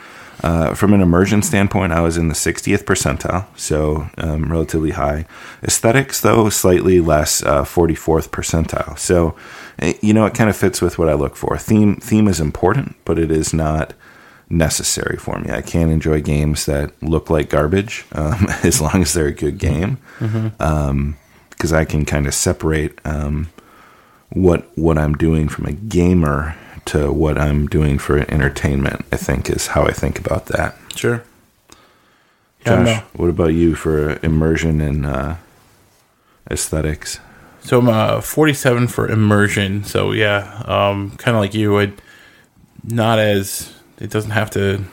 Uh, from an immersion standpoint, I was in the 60th percentile, so um, relatively high. Aesthetics, though, slightly less, uh, 44th percentile. So, eh, you know, it kind of fits with what I look for. Theme theme is important, but it is not necessary for me. I can't enjoy games that look like garbage um, as long as they're a good game, because I can kind of separate um, what what I'm doing from a gamer to what I'm doing for entertainment. I think is how I think about that. sure Josh, no. what about you for immersion and uh, aesthetics? So I'm uh, 47 for immersion. So yeah, um, kind of like you, I'd not as it doesn't have to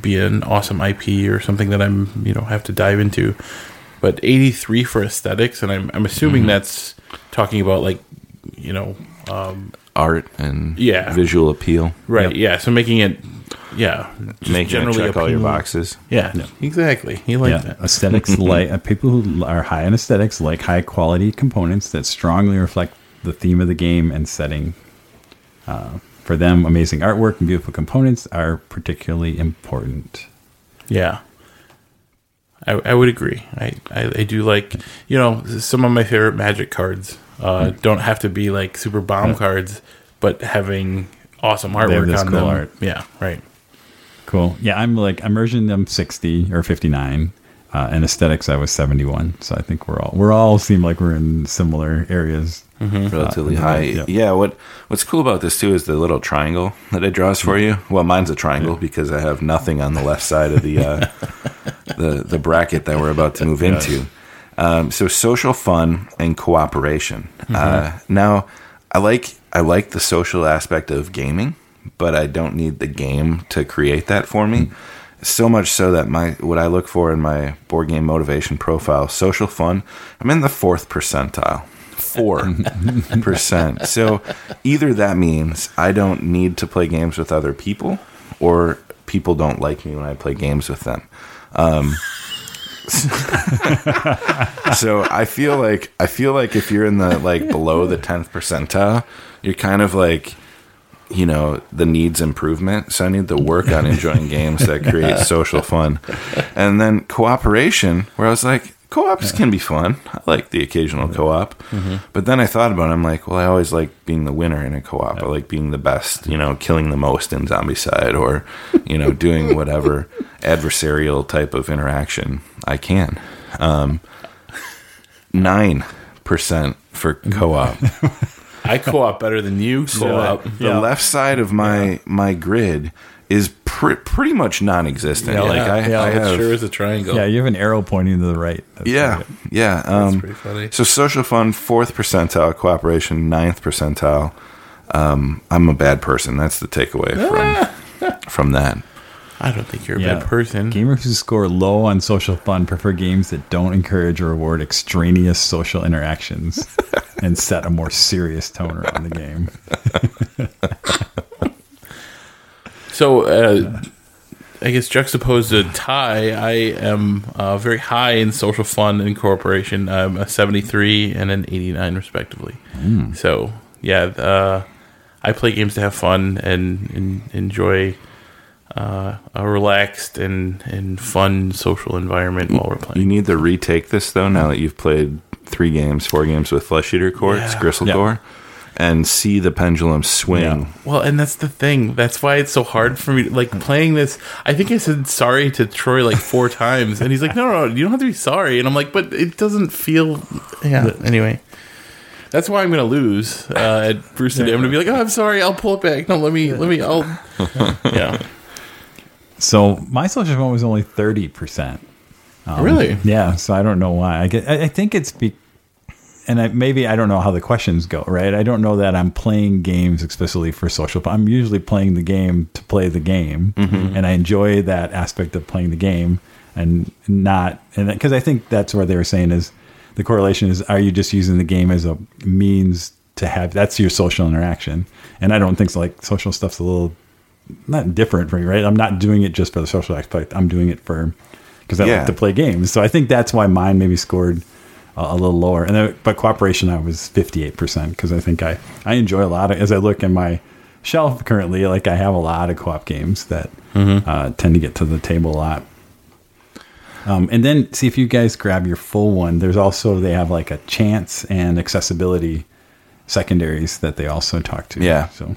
be an awesome IP or something that I'm you know have to dive into. But 83 for aesthetics, and I'm I'm assuming Mm-hmm. that's talking about like you know um, Art and Yeah. visual appeal. right yeah. So making it yeah just Making it check all your boxes. Yeah, exactly. You like yeah, that? aesthetics like uh, people who are high in aesthetics like high quality components that strongly reflect the theme of the game and setting. Uh, for them, amazing artwork and beautiful components are particularly important. Yeah. I, I would agree. I, I, I do like, you know, some of my favorite magic cards uh, Hmm. don't have to be like super bomb cards, but having awesome artwork on cool them. art. Yeah, right. Cool. Yeah, I'm like immersion. I'm 60 or 59, uh, and aesthetics I was 71. So I think we're all we're all seem like we're in similar areas. relatively Uh, high. yeah. Yeah. What What's cool about this too is the little triangle that it draws for you. Well, mine's a triangle because I have nothing on the left side of the uh, the the bracket that we're about to move into. Um, so social fun and cooperation. Uh, now, I like I like the social aspect of gaming, but I don't need the game to create that for me. So much so that my what I look for in my board game motivation profile, social fun, I'm in the fourth percentile. Four percent. So either that means I don't need to play games with other people, or people don't like me when I play games with them. Um, so I feel like I feel like if you're in the like below the tenth percentile, you're kind of like you know the needs improvement. So I need to work on enjoying games that create social fun, and then cooperation, where I was like. Co-ops can be fun. I like the occasional co-op, but then I thought about it. I'm like, well, I always like being the winner in a co-op. I like being the best, you know, killing the most in Zombicide or you know, doing whatever adversarial type of interaction I can. Um, Nine percent for co-op. I co-op better than you co-op. The left side of my my grid is Pre- pretty much non-existent. Yeah, like I, yeah, I it have, sure is a triangle. Yeah, you have an arrow pointing to the right. That's yeah, right. yeah. That's Um, pretty funny. so social fun, fourth percentile, cooperation, ninth percentile. Um, I'm a bad person. That's the takeaway from from that. I don't think you're a Yeah. bad person. Gamers who score low on social fun prefer games that don't encourage or reward extraneous social interactions and set a more serious tone around the game. So, uh, I guess juxtaposed to Ty, I am uh, very high in social fun and cooperation. I'm a 73 and an 89, respectively. So, yeah, uh, I play games to have fun and, and enjoy uh, a relaxed and, and fun social environment while we're playing. You need to retake this though. Now that you've played three games, four games with Flesh Eater Courts, Yeah. Gristlegore, and see the pendulum swing. Yeah. Well, and that's the thing. That's why it's so hard for me. Like playing this, I think I said sorry to Troy like four times, and he's like, "No, no, you don't have to be sorry." And I'm like, "But it doesn't feel." Yeah. Anyway, that's why I'm going to lose uh, at Bruce today. I'm going to be like, "Oh, I'm sorry. I'll pull it back. No, let me, let me. I'll." Yeah. So my social fun was only thirty percent. Um, really? Yeah, so I don't know why. I get. I, I think it's be, and I, maybe I don't know how the questions go. Right? I don't know that I'm playing games explicitly for social. fun. I'm usually playing the game to play the game, mm-hmm. and I enjoy that aspect of playing the game, and not and because I think that's what they were saying is the correlation is: are you just using the game as a means to have? That's your social interaction, and I don't think so. Like social stuff's a little not different for me, right? I'm not doing it just for the social aspect. I'm doing it for because I Yeah. like to play games. So I think that's why mine maybe scored a, a little lower. And then, but cooperation, I was 58 percent because I think I I enjoy a lot of as I look in my shelf currently. Like I have a lot of co-op games that uh, tend to get to the table a lot. Um, and then see if you guys grab your full one. There's also they have like a chance and accessibility secondaries that they also talk to. Yeah. So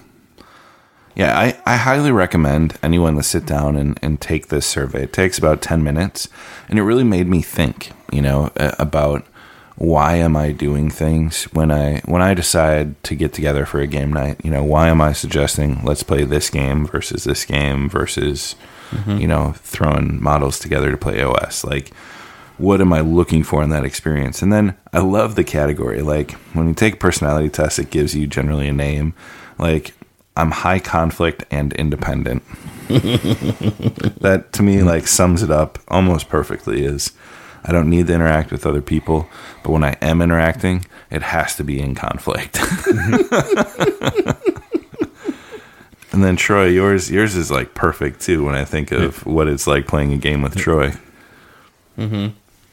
Yeah, I, I highly recommend anyone to sit down and, and take this survey. It takes about 10 minutes, and it really made me think, you know, about why am I doing things when I when I decide to get together for a game night, you know, why am I suggesting let's play this game versus this game versus mm-hmm. you know, throwing models together to play AoS? Like what am I looking for in that experience? And then I love the category. Like when you take a personality test, it gives you generally a name. Like I'm high conflict and independent. that to me like sums it up almost perfectly. Is I don't need to interact with other people, but when I am interacting, it has to be in conflict. and then Troy, yours yours is like perfect too. When I think of what it's like playing a game with Troy mm-hmm.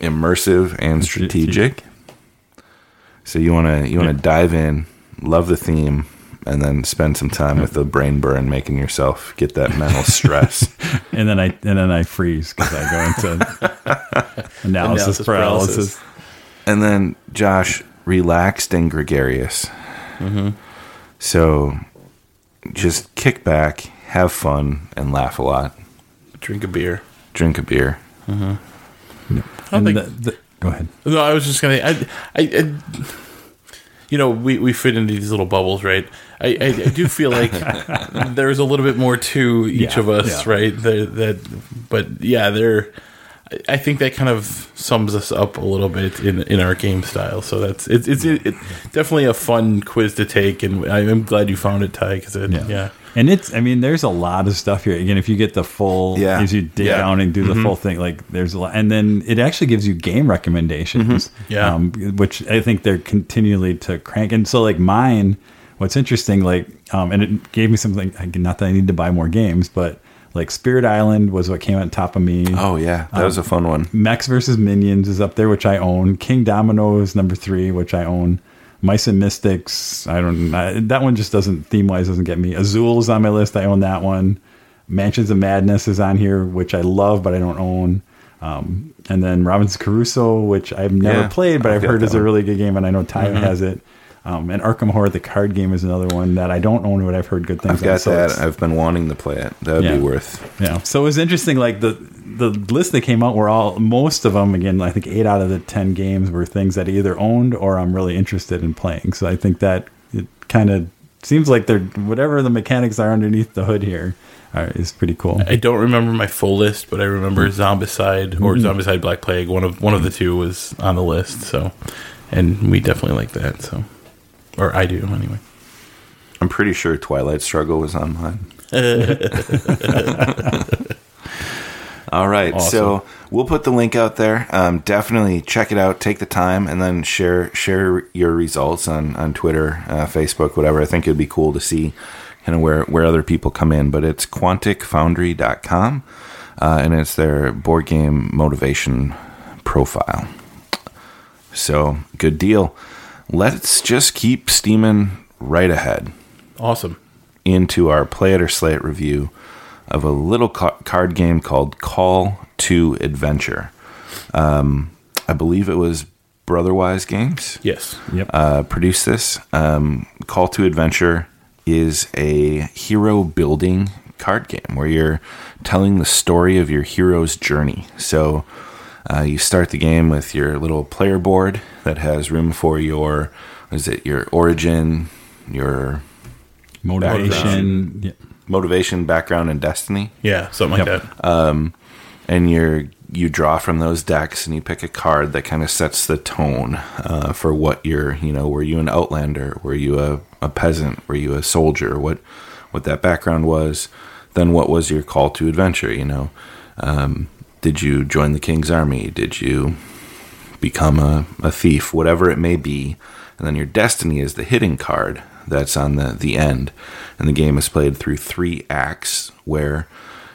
immersive and strategic. So you want to you want to dive in, love the theme, and then spend some time with the brain burn, making yourself get that mental stress. and then I and then I freeze because I go into analysis, Analysis paralysis. paralysis. and then Josh, relaxed and gregarious. Mm-hmm. So just kick back, have fun, and laugh a lot. Drink a beer. Drink a beer. Mm-hmm. I don't think the, the, go ahead. No, I was just gonna. I, I, I you know, we, we fit into these little bubbles, right? I, I, I do feel like there's a little bit more to each Yeah, of us, yeah. right? That, that, but yeah, there. I- I think that kind of sums us up a little bit in in our game style. So that's it's it's it, definitely a fun quiz to take, and I'm glad you found it, Ty. Because Yeah. yeah. And it's, I mean, there's a lot of stuff here. Again, if you get the full, Yeah. as you dig Yeah. down and do the full thing, like there's a lot. And then it actually gives you game recommendations. Yeah. Um, which I think they're continually to crank. And so, like mine, what's interesting, like, um, and it gave me something, not that I need to buy more games, but like Spirit Island was what came on top of me. Oh yeah, that was a fun one. Mechs versus Minions is up there, which I own. Kingdomino is number three, which I own. Mice and Mystics, I don't. I, that one just doesn't theme wise doesn't get me. Azul is on my list. I own that one. Mansions of Madness is on here, which I love, but I don't own. Um, and then Robinson Crusoe, which I've never Yeah, played, but I've I've, heard is a really good game, and I know Ty has it. Um, and Arkham Horror, the card game, is another one that I don't own, but I've heard good things. I've got on. So that. I've been wanting to play it. That would Yeah. be worth. yeah. So it was interesting. Like the the list that came out were all most of them. Again, I think eight out of the ten games were things that I either owned or I'm really interested in playing. So I think that it kind of seems like they're whatever the mechanics are underneath the hood here. uh, is pretty cool. I don't remember my full list, but I remember Zombicide or Zombicide Black Plague. One of one of the two was on the list. So, and we definitely like that. So, or I do anyway. I'm pretty sure Twilight Struggle was on mine. All right, Awesome. so we'll put the link out there. Um, definitely check it out. Take the time and then share share your results on on Twitter, uh, Facebook, whatever. I think it'd be cool to see kind of where where other people come in. But it's quanticfoundry.com, uh, and it's their board game motivation profile. So good deal. Let's just keep steaming right ahead Awesome. into our play it or slay it review of a little ca- card game called Call to Adventure. Um, I believe it was Brotherwise Games Yes. Yep. uh, produced this. Um, Call to Adventure is a hero building card game where you're telling the story of your hero's journey. So uh, you start the game with your little player board that has room for your, what is it, your origin, your Motivation. Yeah. motivation, background, and destiny. Yeah, something like Yep. that. and you're you draw from those decks and you pick a card that kind of sets the tone uh, for what you're you know were you an outlander were you a, a peasant were you a soldier what what that background was then what was your call to adventure you know um, did you join the king's army? Did you become a, a thief? Whatever it may be. And then your destiny is the hidden card that's on the, the end. And the game is played through three acts where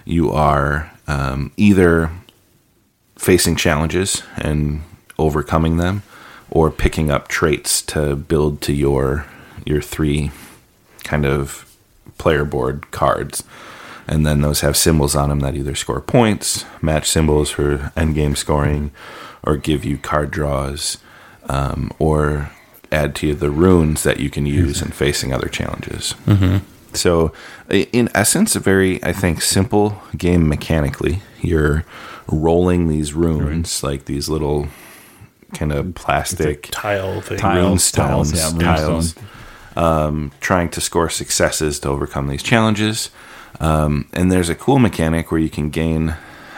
you are um, either facing challenges and overcoming them or picking up traits to build to your your three kind of player board cards and then those have symbols on them that either score points match symbols for end game scoring or give you card draws um, or add to you the runes that you can use in facing other challenges so, in essence, a very, I think, simple game mechanically. You're rolling these runes, like these little kind of plastic Tile thing. Tile. rune tiles, stones, yeah, rune tiles, stone. um, trying to score successes to overcome these challenges. Um, and there's a cool mechanic where you can gain,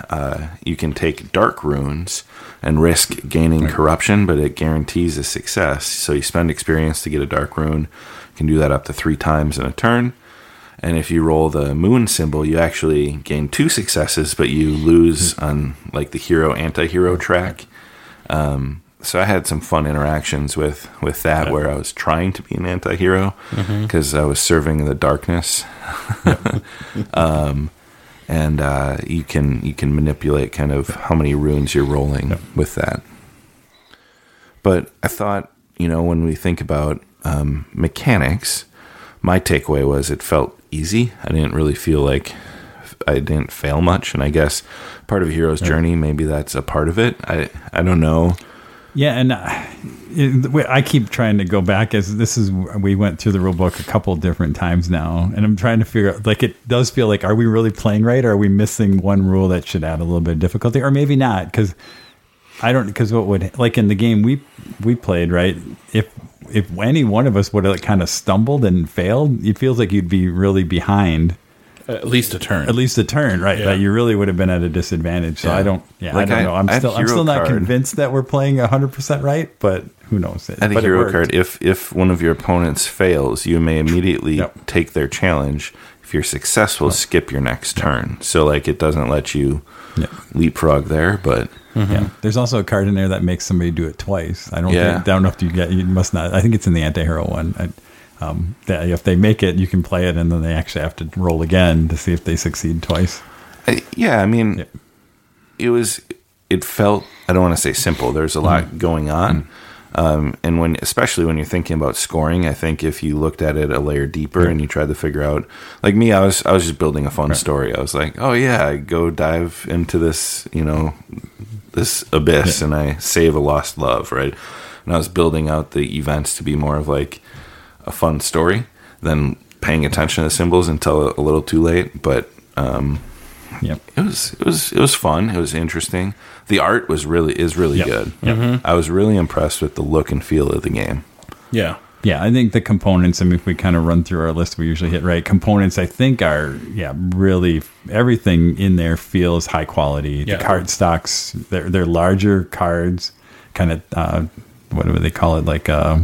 uh, you can take dark runes and risk gaining corruption, but it guarantees a success. So you spend experience to get a dark rune. You can do that up to three times in a turn. And if you roll the moon symbol, you actually gain two successes, but you lose on like the hero anti-hero track. Um, so I had some fun interactions with with that, where I was trying to be an anti-hero because I was serving the darkness. um, and uh, you can you can manipulate kind of how many runes you're rolling with that. But I thought, you know, when we think about um, mechanics, my takeaway was it felt easy. I didn't really feel like I didn't fail much, and I guess part of a hero's journey, maybe that's a part of it. I I don't know. Yeah, and uh, way I keep trying to go back as this is we went through the rule book a couple different times now, and I'm trying to figure out like it does feel like are we really playing right? Or are we missing one rule that should add a little bit of difficulty, or maybe not? Because I don't because what would like in the game we we played right if if any one of us would have kind of stumbled and failed, it feels like you'd be really behind At least a turn. at least a turn, right? Yeah. That you really would have been at a disadvantage. So Yeah. I don't, yeah, Like I don't I- know. I'm I still, I'm still not card. convinced that we're playing hundred percent right, but who knows? It, At a but it hero card, if if one of your opponents fails, you may immediately Yep. take their challenge. If you're successful, skip your next turn. So like it doesn't let you Yeah. leapfrog there, but mm-hmm. Yeah. There's also a card in there that makes somebody do it twice. I don't Yeah. think, I don't know if you get, you must not, I think it's in the anti-hero one. I, um, that if they make it, you can play it and then they actually have to roll again to see if they succeed twice. I, yeah, I mean, Yeah. it was. It felt. I don't want to say simple. There's a lot going on, um, and when, especially when you're thinking about scoring, I think if you looked at it a layer deeper and you tried to figure out, like me, I was, I was just building a fun story. I was like, oh yeah, I go dive into this, you know, this abyss, and I save a lost love, right? And I was building out the events to be more of like a fun story than paying attention to symbols until a little too late, but. Um, Yep. it was it was it was fun. It was interesting. The art was really is really Yep. good. Yep. I was really impressed with the look and feel of the game. yeah. Yeah, I think the components. I mean, if we kind of run through our list, we usually hit right. Components, I think, are yeah, really everything in there feels high quality. Yeah. The card stocks, they're they're larger cards, kind of uh, what do they call it? Like uh,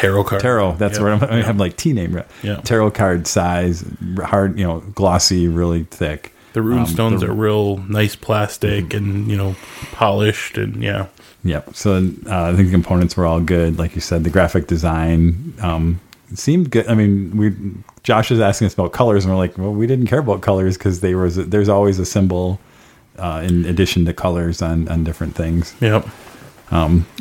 Tarot card. tarot. That's where I'm, I have like T name. right? Yeah. Tarot card size, hard, you know, glossy, really thick. The rune Um, stones the- are real nice plastic and you know polished and yeah. Yep. So uh, I think the components were all good. Like you said, the graphic design um, seemed good. I mean, we Josh was asking us about colors, and we're like, well, we didn't care about colors because they was there's always a symbol uh, in addition to colors on on different things. Yep.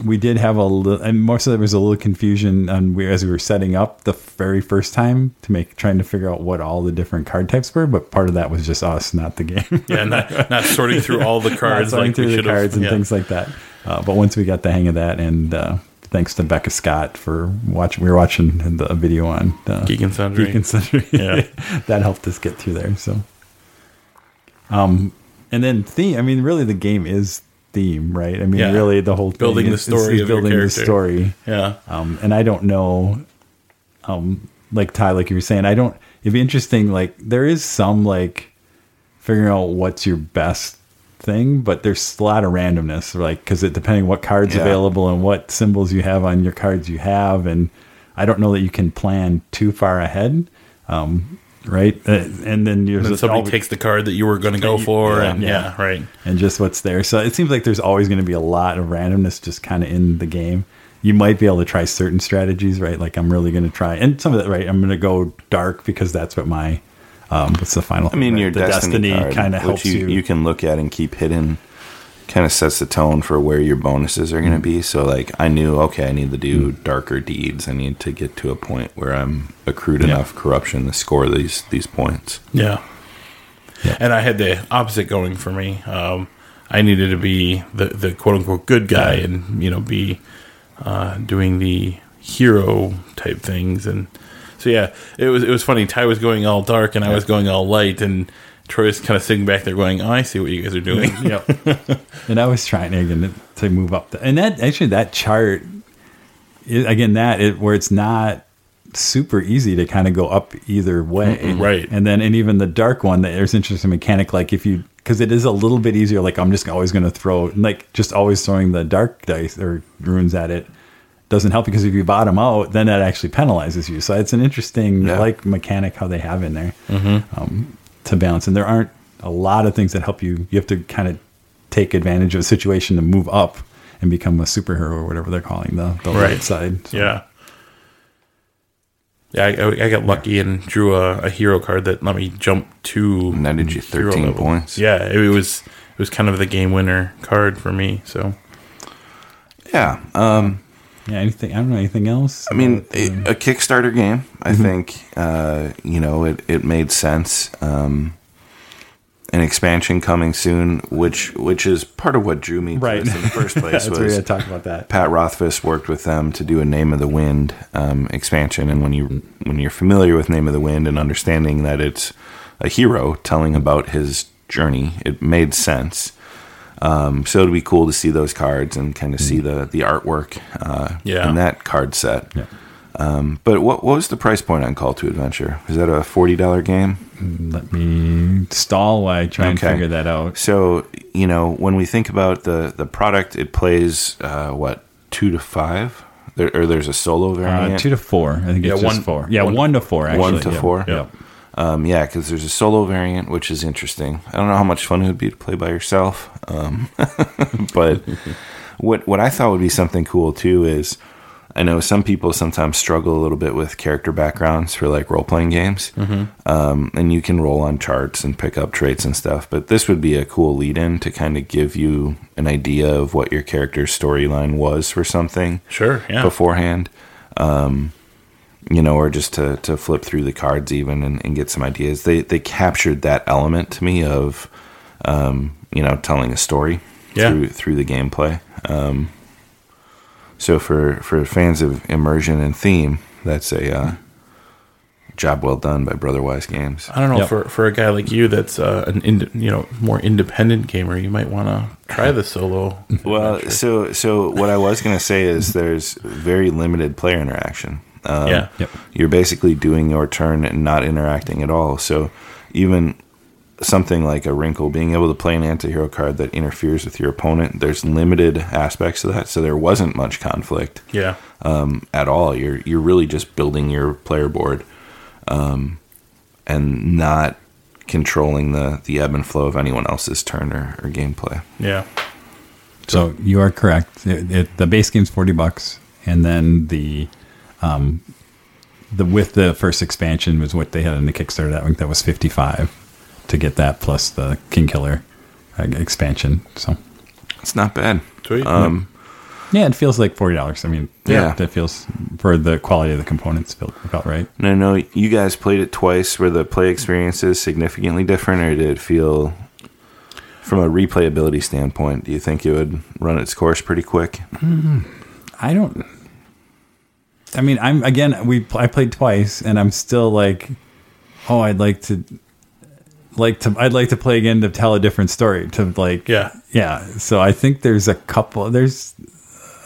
We did have a little, and most of it was a little confusion on we as we were setting up the very first time to make trying to figure out what all the different card types were. But part of that was just us, not the game. Yeah, not not sorting through all the cards sorting like through the cards and yeah. things like that. Uh, but once we got the hang of that, and uh, thanks to Becca Scott for watching, we were watching the video on uh, Geek and Sundry. Geek and Sundry. Yeah. that helped us get through there. So, um, and then theme. I mean, really, the game is theme, right? I mean, Yeah. really, the whole thing Building the story is of your building the story. Yeah. Um, and I don't know, um, like Ty, like you were saying, I don't. It'd be interesting. Like there is some like figuring out what's your best thing, but there's a lot of randomness. Like because it depending what cards Yeah. available and what symbols you have on your cards you have, and I don't know that you can plan too far ahead. Um, right, Uh, and then you're And then somebody always- takes the card that you were going to go for, Yeah, and yeah. yeah, right. and just what's there. So it seems like there's always going to be a lot of randomness just kind of in the game. You might be able to try certain strategies, right? Like I'm really going to try, and some of that, right? I'm going to go dark because that's what my um, what's the final? I mean, right? your the destiny, card, kind of helps you, you. you can look at and keep hidden. Kind of sets the tone for where your bonuses are going to be. So, like, I knew, okay, I need to do darker deeds. I need to get to a point where I'm accrued Yeah. enough corruption to score these these points. Yeah. Yeah. And I had the opposite going for me. Um, I needed to be the, the quote unquote good guy and, you know, be uh, doing the hero type things. And so, yeah, it was, it was funny. Ty was going all dark and I was going all light. And Troy was kind of sitting back there going, oh, I see what you guys are doing. yep. and I was trying again to move up, the, and that actually that chart, is, again, that it, where it's not super easy to kind of go up either way, right. And then and even the dark one, that there's interesting mechanic like if you because it is a little bit easier. Like I'm just always going to throw like just always throwing the dark dice or runes at it doesn't help because if you bottom out, then that actually penalizes you. So it's an interesting Yeah. like mechanic how they have in there um, to balance. And there aren't a lot of things that help you. You have to kind of take advantage of a situation to move up and become a superhero or whatever they're calling the, the Right. side. So, Yeah. Yeah, I, I- I got lucky and drew a, a hero card that let me jump to Netted you 13 level. points. Yeah, it, was it was kind of the game winner card for me. So Yeah. Um, Yeah. Anything? I don't know. Anything else? I mean, a, um, Kickstarter game. I think uh, you know it. It made sense. Um, an expansion coming soon, which which is part of what drew me to Right. in the first place. that's we was had to talk about that. Pat Rothfuss worked with them to do a Name of the Wind um, expansion, and when you when you're familiar with Name of the Wind and understanding that it's a hero telling about his journey, it made sense. Um, so it'd be cool to see those cards and kind of see the the artwork uh, Yeah. in that card set. Yeah. Um, but what, what was the price point on Call to Adventure? Was that a forty dollar game? Let me stall while I try and figure that out. So you know when we think about the the product, it plays uh, what two to five, there, or there's a solo Uh, variant. two to four. I think Yeah, it's just one- four. Yeah, one- one, to four. Actually. one to yeah. four. Yeah. Um, yeah, because there's a solo variant, which is interesting. I don't know how much fun it would be to play by yourself, um, but what what I thought would be something cool too is I know some people sometimes struggle a little bit with character backgrounds for like role playing games, um, and you can roll on charts and pick up traits and stuff. But this would be a cool lead in to kind of give you an idea of what your character's storyline was for something sure, yeah, beforehand. Um, you know, or just to, to flip through the cards even and, and get some ideas. They they captured that element to me of um, you know, telling a story Yeah. through through the gameplay. Um, so for for fans of immersion and theme, that's a uh, job well done by Brotherwise Games. I don't know Yep. for for a guy like you that's uh, an ind- you know more independent gamer, you might want to try the solo. Well, adventure. so so what I was going to say is there's very limited player interaction. Um, Yeah. Yep. You're basically doing your turn and not interacting at all. So even something like a wrinkle, being able to play an anti-hero card that interferes with your opponent, there's limited aspects to that. So there wasn't much conflict yeah, um, at all. You're you're really just building your player board um, and not controlling the, the ebb and flow of anyone else's turn or, or gameplay. yeah, So you are correct. It, it, the base game's forty bucks, and then the, um, the with the first expansion was what they had in the Kickstarter. That that was fifty five to get that plus the King Killer uh, expansion. So It's not bad. sweet. Um, yeah, it feels like forty dollars. I mean, Yeah. yeah, that feels for the quality of the components feel about right. No, no, you guys played it twice. Were the play experiences significantly different, or did it feel, from a replayability standpoint, do you think it would run its course pretty quick? I don't. I mean, I'm again. We I played twice, and I'm still like, oh, I'd like to, like to, I'd like to play again to tell a different story. To like, Yeah. yeah. So I think there's a couple. There's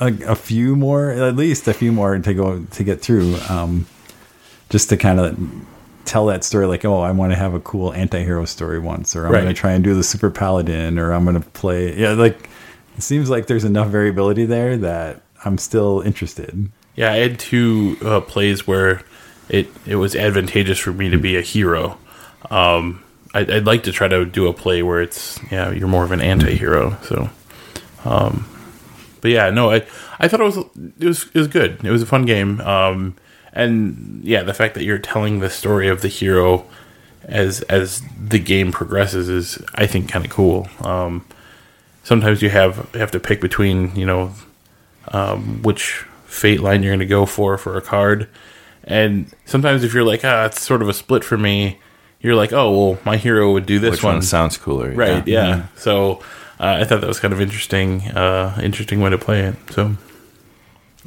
a, a few more, at least a few more to go to get through, um, just to kind of tell that story. Like, oh, I want to have a cool anti-hero story once, or I'm Right. going to try and do the super paladin, or I'm going to play. Yeah, like it seems like there's enough variability there that I'm still interested. Yeah, I had two uh, plays where it it was advantageous for me to be a hero. Um, I'd, I'd like to try to do a play where it's yeah you're more of an anti-hero. So, um, but yeah, no, I I thought it was it was it was good. It was a fun game. Um, and yeah, the fact that you're telling the story of the hero as as the game progresses is I think kind of cool. Um, sometimes you have have to pick between you know um, which fate line you're going to go for for a card. And sometimes if you're like, ah, it's sort of a split for me, you're like, oh, well, my hero would do this Which one. one sounds cooler? right, yeah. yeah. So uh, I thought that was kind of interesting, uh, interesting way to play it. So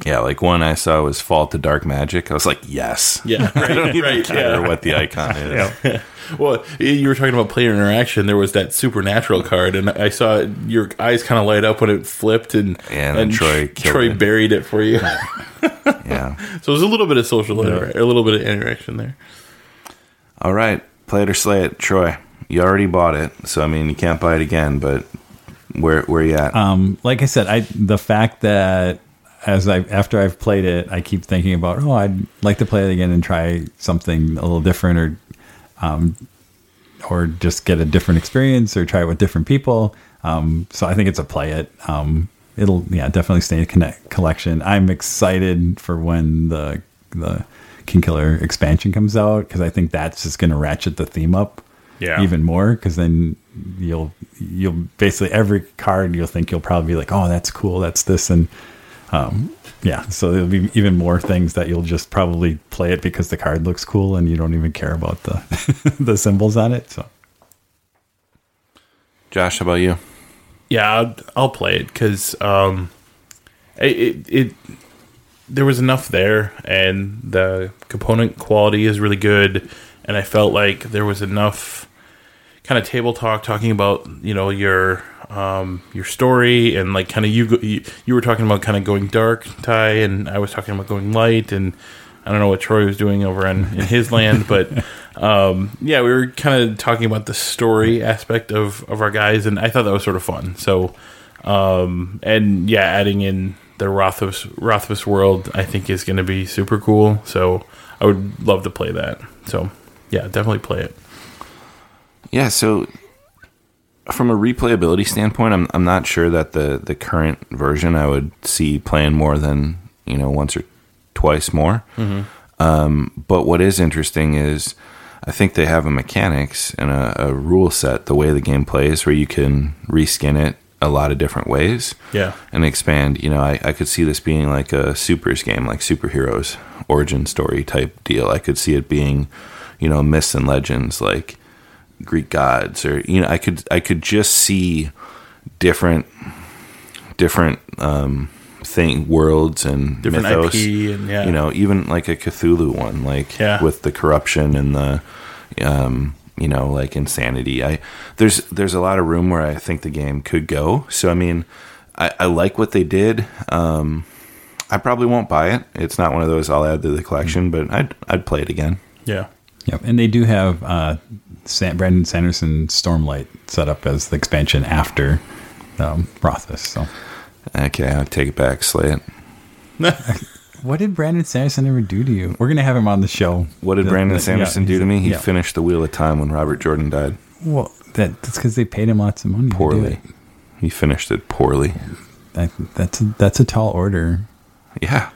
Yeah, like one I saw was Fall to Dark Magic. I was like, yes. yeah, right, I don't even right, care yeah. what the icon is. Well, you were talking about player interaction. There was that supernatural card, and I saw your eyes kind of light up when it flipped, and Yeah, and Troy Troy it. buried it for you. Yeah. so there's a little bit of social, intera- a little bit of interaction there. All right, play it or slay it, Troy. You already bought it, so I mean you can't buy it again. But where where you at? Um, like I said, I the fact that as I after I've played it, I keep thinking about oh, I'd like to play it again and try something a little different, or um, or just get a different experience, or try it with different people. Um, so I think it's a play it. Um, it'll yeah definitely stay in connect collection. I'm excited for when the the King Killer expansion comes out because I think that's just going to ratchet the theme up Yeah. even more because then you'll you'll basically every card you'll think you'll probably be like oh that's cool that's this and um yeah so there'll be even more things that you'll just probably play it because the card looks cool and you don't even care about the the symbols on it so Josh, how about you? Yeah, I'll, I'll play it because um, it, it it there was enough there, and the component quality is really good, and I felt like there was enough kind of table talk talking about you know your um, your story and like kind of you, you you were talking about kind of going dark, Ty, and I was talking about going light, and I don't know what Troy was doing over in, in his land, but um, yeah, we were kind of talking about the story aspect of, of our guys, and I thought that was sort of fun. So, um, and yeah, adding in the Rothfuss Rothfuss world, I think is going to be super cool. So, I would love to play that. So, yeah, definitely play it. Yeah, so from a replayability standpoint, I'm I'm not sure that the the current version I would see playing more than you know once or twice more. Um, but what is interesting is I think they have a mechanics and a, a rule set the way the game plays where you can reskin it a lot of different ways Yeah, and expand. You know, I, I could see this being like a supers game, like superheroes origin story type deal. I could see it being, you know, myths and legends like Greek gods, or you know, I could I could just see different different um, thing worlds and Different mythos. IP and, yeah. You know, even like a Cthulhu one, like Yeah. with the corruption and the um, you know, like insanity. I there's there's a lot of room where I think the game could go. So I mean, I, I like what they did. Um, I probably won't buy it. It's not one of those I'll add to the collection, but I'd I'd play it again. Yeah. Yep, and they do have uh, San- Brandon Sanderson Stormlight set up as the expansion after um, Rothfuss. So, Okay, I'll take it back, slay it. what did Brandon Sanderson ever do to you? We're gonna have him on the show. What did The- Brandon the- Sanderson yeah, do to me? He yeah. finished the Wheel of Time when Robert Jordan died Well, that, that's because they paid him lots of money. poorly. He finished it poorly. That, that's a, that's a tall order. Yeah.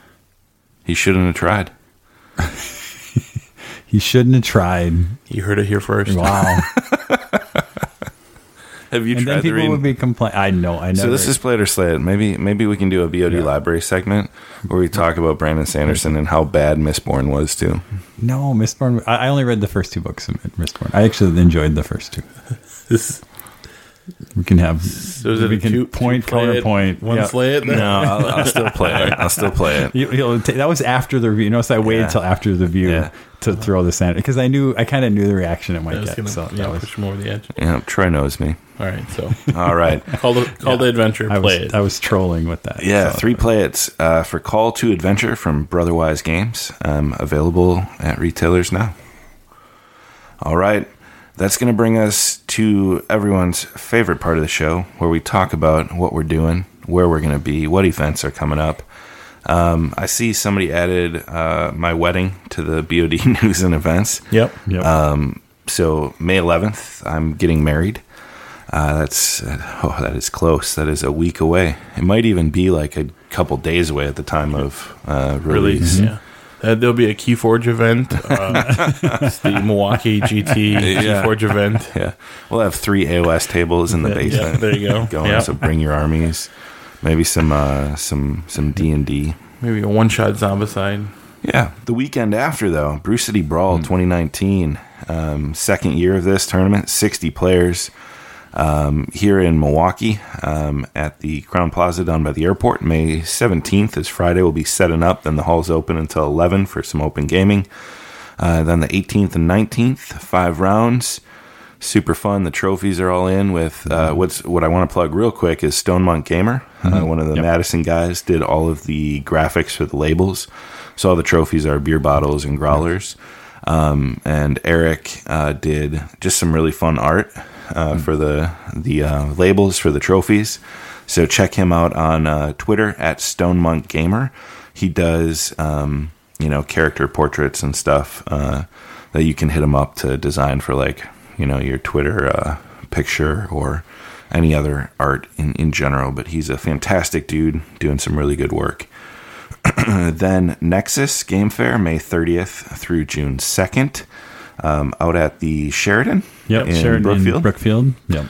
He shouldn't have tried. He shouldn't have tried. You heard it here first. Wow. Have you and then tried the people read? would be complaining. I know. I know. so this is Play It or Slay It. Maybe maybe we can do a VOD Yeah. library segment where we talk about Brandon Sanderson and how bad Mistborn was too. no Mistborn. I, I only read the first two books of Mistborn. I actually enjoyed the first two. This, We can have. so is it we a can two, point two play it, counterpoint. One Yeah. slay it. No, I'll, I'll still play it. I'll still play it. You, you'll that was after the review. Notice I waited Yeah. till after the review Yeah. to throw this in because I knew I kind of knew the reaction it might was get. gonna so yeah, that was, push him over the edge. Yeah, Troy knows me. All right, so All right. call the call the adventure. I Play was it. I was trolling with that. Yeah, so- three play it's uh, for Call to Adventure from Brotherwise Games. Um, available at retailers now. All right. That's going to bring us to everyone's favorite part of the show where we talk about what we're doing, where we're going to be, what events are coming up. Um, I see somebody added uh, my wedding to the BOD news and events. Yep. Yep. Um, so May 11th, I'm getting married. Uh, that's oh, that is close. That is a week away. It might even be like a couple days away at the time of uh, release. Release. Yeah. Uh, there'll be a Keyforge event. Uh, it's the Milwaukee GT Yeah. Keyforge event. Yeah, we'll have three AOS tables in the Yeah, basement. there you go. Going, Yeah. so bring your armies. Maybe some uh, some some D and D. Maybe a one shot zombicide. Yeah, the weekend after though, Brew City Brawl 2019, um, second year of this tournament, 60 players um, here in Milwaukee um, at the Crowne Plaza down by the airport. May 17th is Friday. We'll be setting up. Then the hall's open until 11 for some open gaming. Uh, then the 18th and 19th, five rounds. Super fun. The trophies are all in with uh, what's what I want to plug real quick is Stone Monk Gamer. Uh, one of the Yep. Madison guys did all of the graphics for the labels. So all the trophies are beer bottles and growlers. Um, and Eric uh, did just some really fun art uh, for the the uh, labels for the trophies. So check him out on uh, Twitter at Stone Monk Gamer. He does um, you know character portraits and stuff uh, that you can hit him up to design for like you know your Twitter uh, picture or any other art in, in general. But he's a fantastic dude doing some really good work. then Nexus Game Fair, May 30th through June 2nd, um, out at the Sheraton Yep. in Sheraton Brookfield. Brookfield. Yep.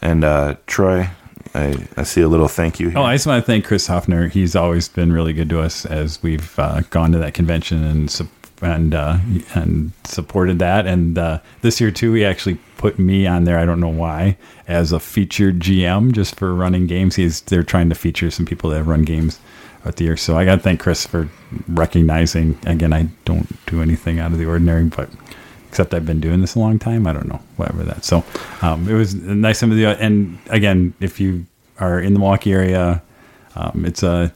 and uh, Troy, I, I see a little thank you here. Oh, I just want to thank Chris Hoffner. He's always been really good to us as we've uh, gone to that convention and and uh, and supported that. And uh, this year too, he actually put me on there. I don't know why as a featured GM just for running games. He's they're trying to feature some people that have run games at the year. So I got to thank Chris for recognizing. Again, I don't do anything out of the ordinary, but except I've been doing this a long time. I don't know, whatever that. So um, it was nice of the and again, if you are in the Milwaukee area, um, it's a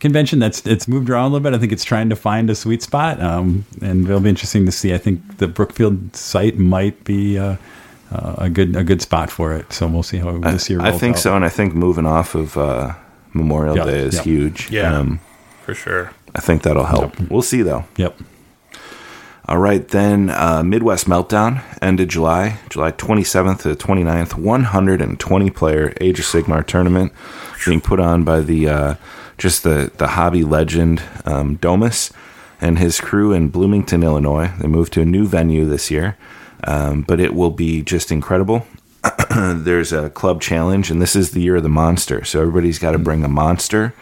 convention that's it's moved around a little bit. I think it's trying to find a sweet spot, um, and it'll be interesting to see. I think the Brookfield site might be uh, uh, a good a good spot for it. So we'll see how this year. I rolls think out. so, and I think moving off of uh, Memorial Yeah, Day is yeah. huge. Yeah. Um, For sure. I think that'll help. We'll see, though. Yep. All right, then uh, Midwest Meltdown, end of July, July 27th to 29th, 120 player Age of Sigmar tournament being put on by the uh, just the, the hobby legend um, Domus and his crew in Bloomington, Illinois. They moved to a new venue this year, um, but it will be just incredible. There's a club challenge, and this is the year of the monster. So everybody's got to bring a monster.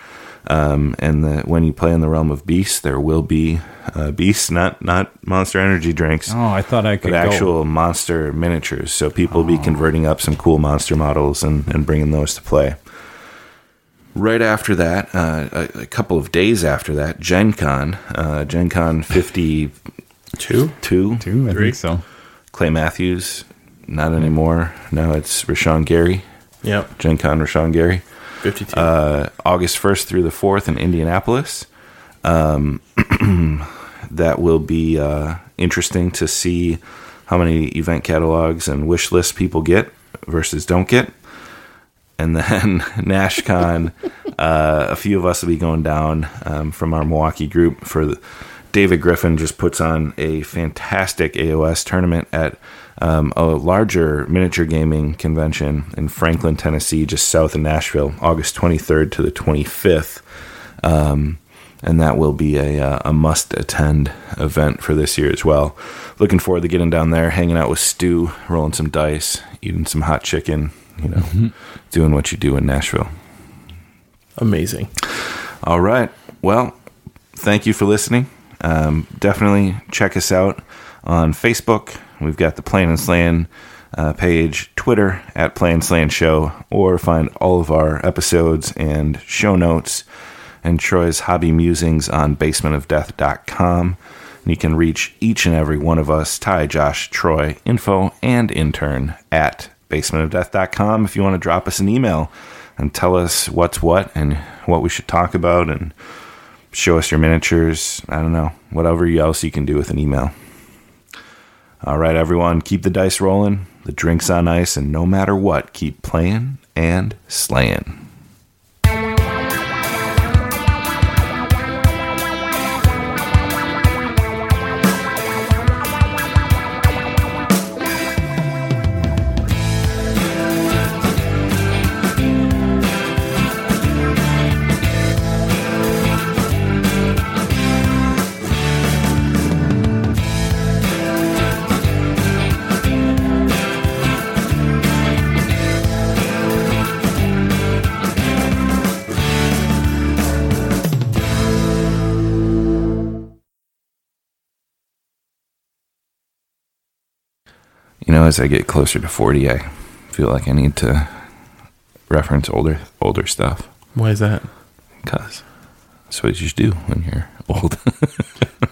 Um, and the, when you play in the realm of beasts, there will be uh, beasts, not not monster energy drinks, Oh, I thought I could but go. actual monster miniatures. So people will be converting up some cool monster models and, and bringing those to play. right after that, uh, a, a couple of days after that, Gen Con, uh, Gen Con 52, Two? Two, I Three? think so. Clay Matthews, not anymore. Now it's Rashan Gary, Yep. Gen Con Rashan Gary. 52. uh, August 1st through the 4th in Indianapolis. Um, that will be uh, interesting to see how many event catalogs and wish lists people get versus don't get. And then NashCon, uh, a few of us will be going down um, from our Milwaukee group for the, David Griffin just puts on a fantastic AOS tournament at um, a larger miniature gaming convention in Franklin, Tennessee, just south of Nashville, August 23rd to the 25th. Um, and that will be a, uh, a must attend event for this year as well. Looking forward to getting down there, hanging out with Stu, rolling some dice, eating some hot chicken, you know, doing what you do in Nashville. Amazing. All right. Well, thank you for listening. Um, definitely check us out on Facebook. We've got the Plan and Slan uh, page, Twitter at Plan Slan Show, or find all of our episodes and show notes and Troy's hobby musings on basementofdeath.com. And you can reach each and every one of us, Ty, Josh, Troy, info, and intern at basementofdeath.com if you want to drop us an email and tell us what's what and what we should talk about and show us your miniatures. I don't know, whatever else you can do with an email. All right, everyone, keep the dice rolling, the drinks on ice, and no matter what, keep playing and slaying. Know, as I get closer to 40, I feel like I need to reference older older stuff Why is that? because that's what you should do when you're old.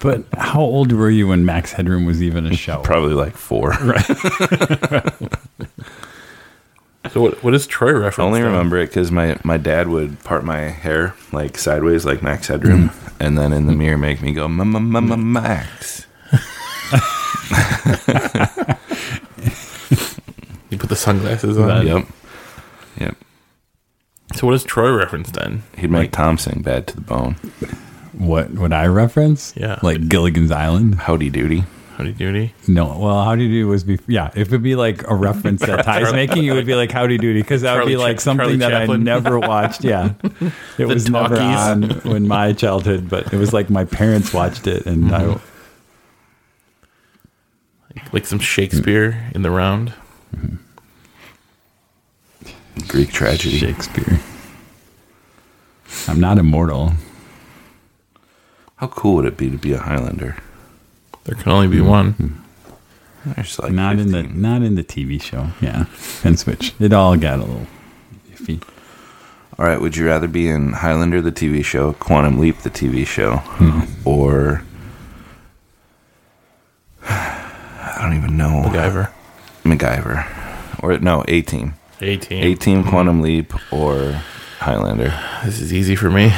But how old were you when Max Headroom was even a show? Probably like four. Right. So what? What is Troy reference? I only then? remember it because my, my dad would part my hair like sideways, like Max Headroom, mm. and then in the mirror make me go, "Mama, mama, Max." You put the sunglasses on. That- Yep, yep. So what is Troy reference then? He'd make Tom sing "Bad to the Bone." What would I reference? Yeah. like Gilligan's Island. Howdy doody. Howdy doody. No, well, Howdy Doody was be yeah. If it'd be like a reference that Ty's making, it would be like Howdy Doody because that would Charlie be like Cha- something Charlie that Chaplin. I never watched. Yeah, it was never talkies. on in my childhood, but it was like my parents watched it, and Mm-hmm. Like some Shakespeare in the round. Greek tragedy. Shakespeare. I'm not immortal. How cool would it be to be a Highlander? There can only be one. Hmm. There's like not in the not in the TV show. Yeah, and switch. It all got a little iffy. All right, would you rather be in Highlander the TV show, Quantum Leap the TV show, hmm. or I don't even know MacGyver. MacGyver, or no A Team, 18. A Team, Quantum Leap, or Highlander? This is easy for me.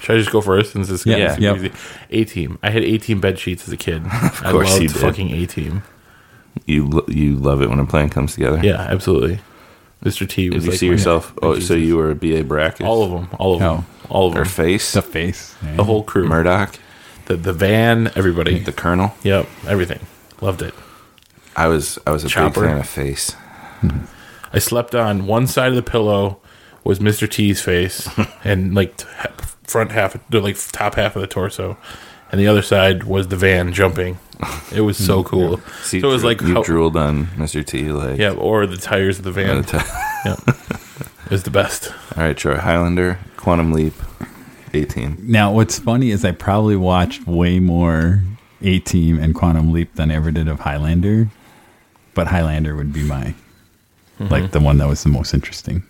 Should I just go first since this is Yeah, yeah, yep. easy? A team. I had A team bed sheets as a kid. of course I loved you did. fucking A team. You lo- you love it when a plan comes together. Yeah, absolutely. Mr. T Did was you like see my- yourself? my Oh, so you were a BA Baracus? all of them, all of them, all of or them. face? The face. The whole crew, Murdock, the the van, everybody. the Colonel. Yep, everything. Loved it. I was I was a Chopper. big fan of face. I slept on one side of the pillow was Mr. T's face, and like front half, the like top half of the torso, and the other side was the van jumping. It was so mm-hmm. cool. See, so it was dro- like you how- drooled on Mr. T. Like yeah, or the tires of the van. at a time. yeah, it was the best. All right, Troy. Highlander, Quantum Leap, 18. Now, what's funny is I probably watched way more A Team and Quantum Leap than I ever did of Highlander, but Highlander would be my like the one that was the most interesting.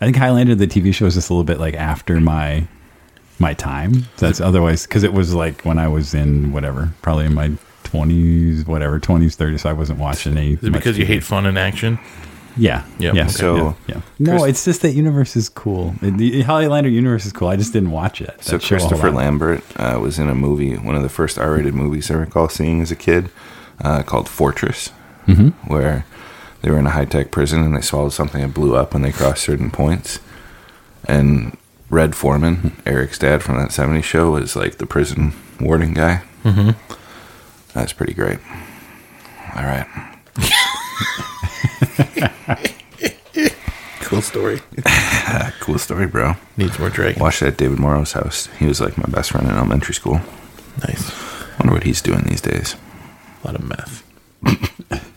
I think Highlander the TV show is just a little bit like after my my time. That's otherwise because it was like when I was in whatever, probably in my twenties, whatever, twenties, thirties. So I wasn't watching any. Is it because you hate fun and action? Yeah, Yeah, yeah. okay. So- yeah, yeah. no, Chris- it's just that universe is cool. The Highlander universe is cool. I just didn't watch it. So that show a whole Christopher. Lambert uh, was in a movie, one of the first R-rated movies I recall seeing as a kid, uh, called Fortress, Mm-hmm. where they were in a high-tech prison and they swallowed something that blew up when they crossed certain points. And Red Forman, Eric's dad from that '70s show, was like the prison warden guy. Mm-hmm. That's pretty great. All right. Cool story. Cool story, bro. Needs more Drake. Watched that at David Morrow's house. He was like my best friend in elementary school. Nice. Wonder what he's doing these days. A lot of meth.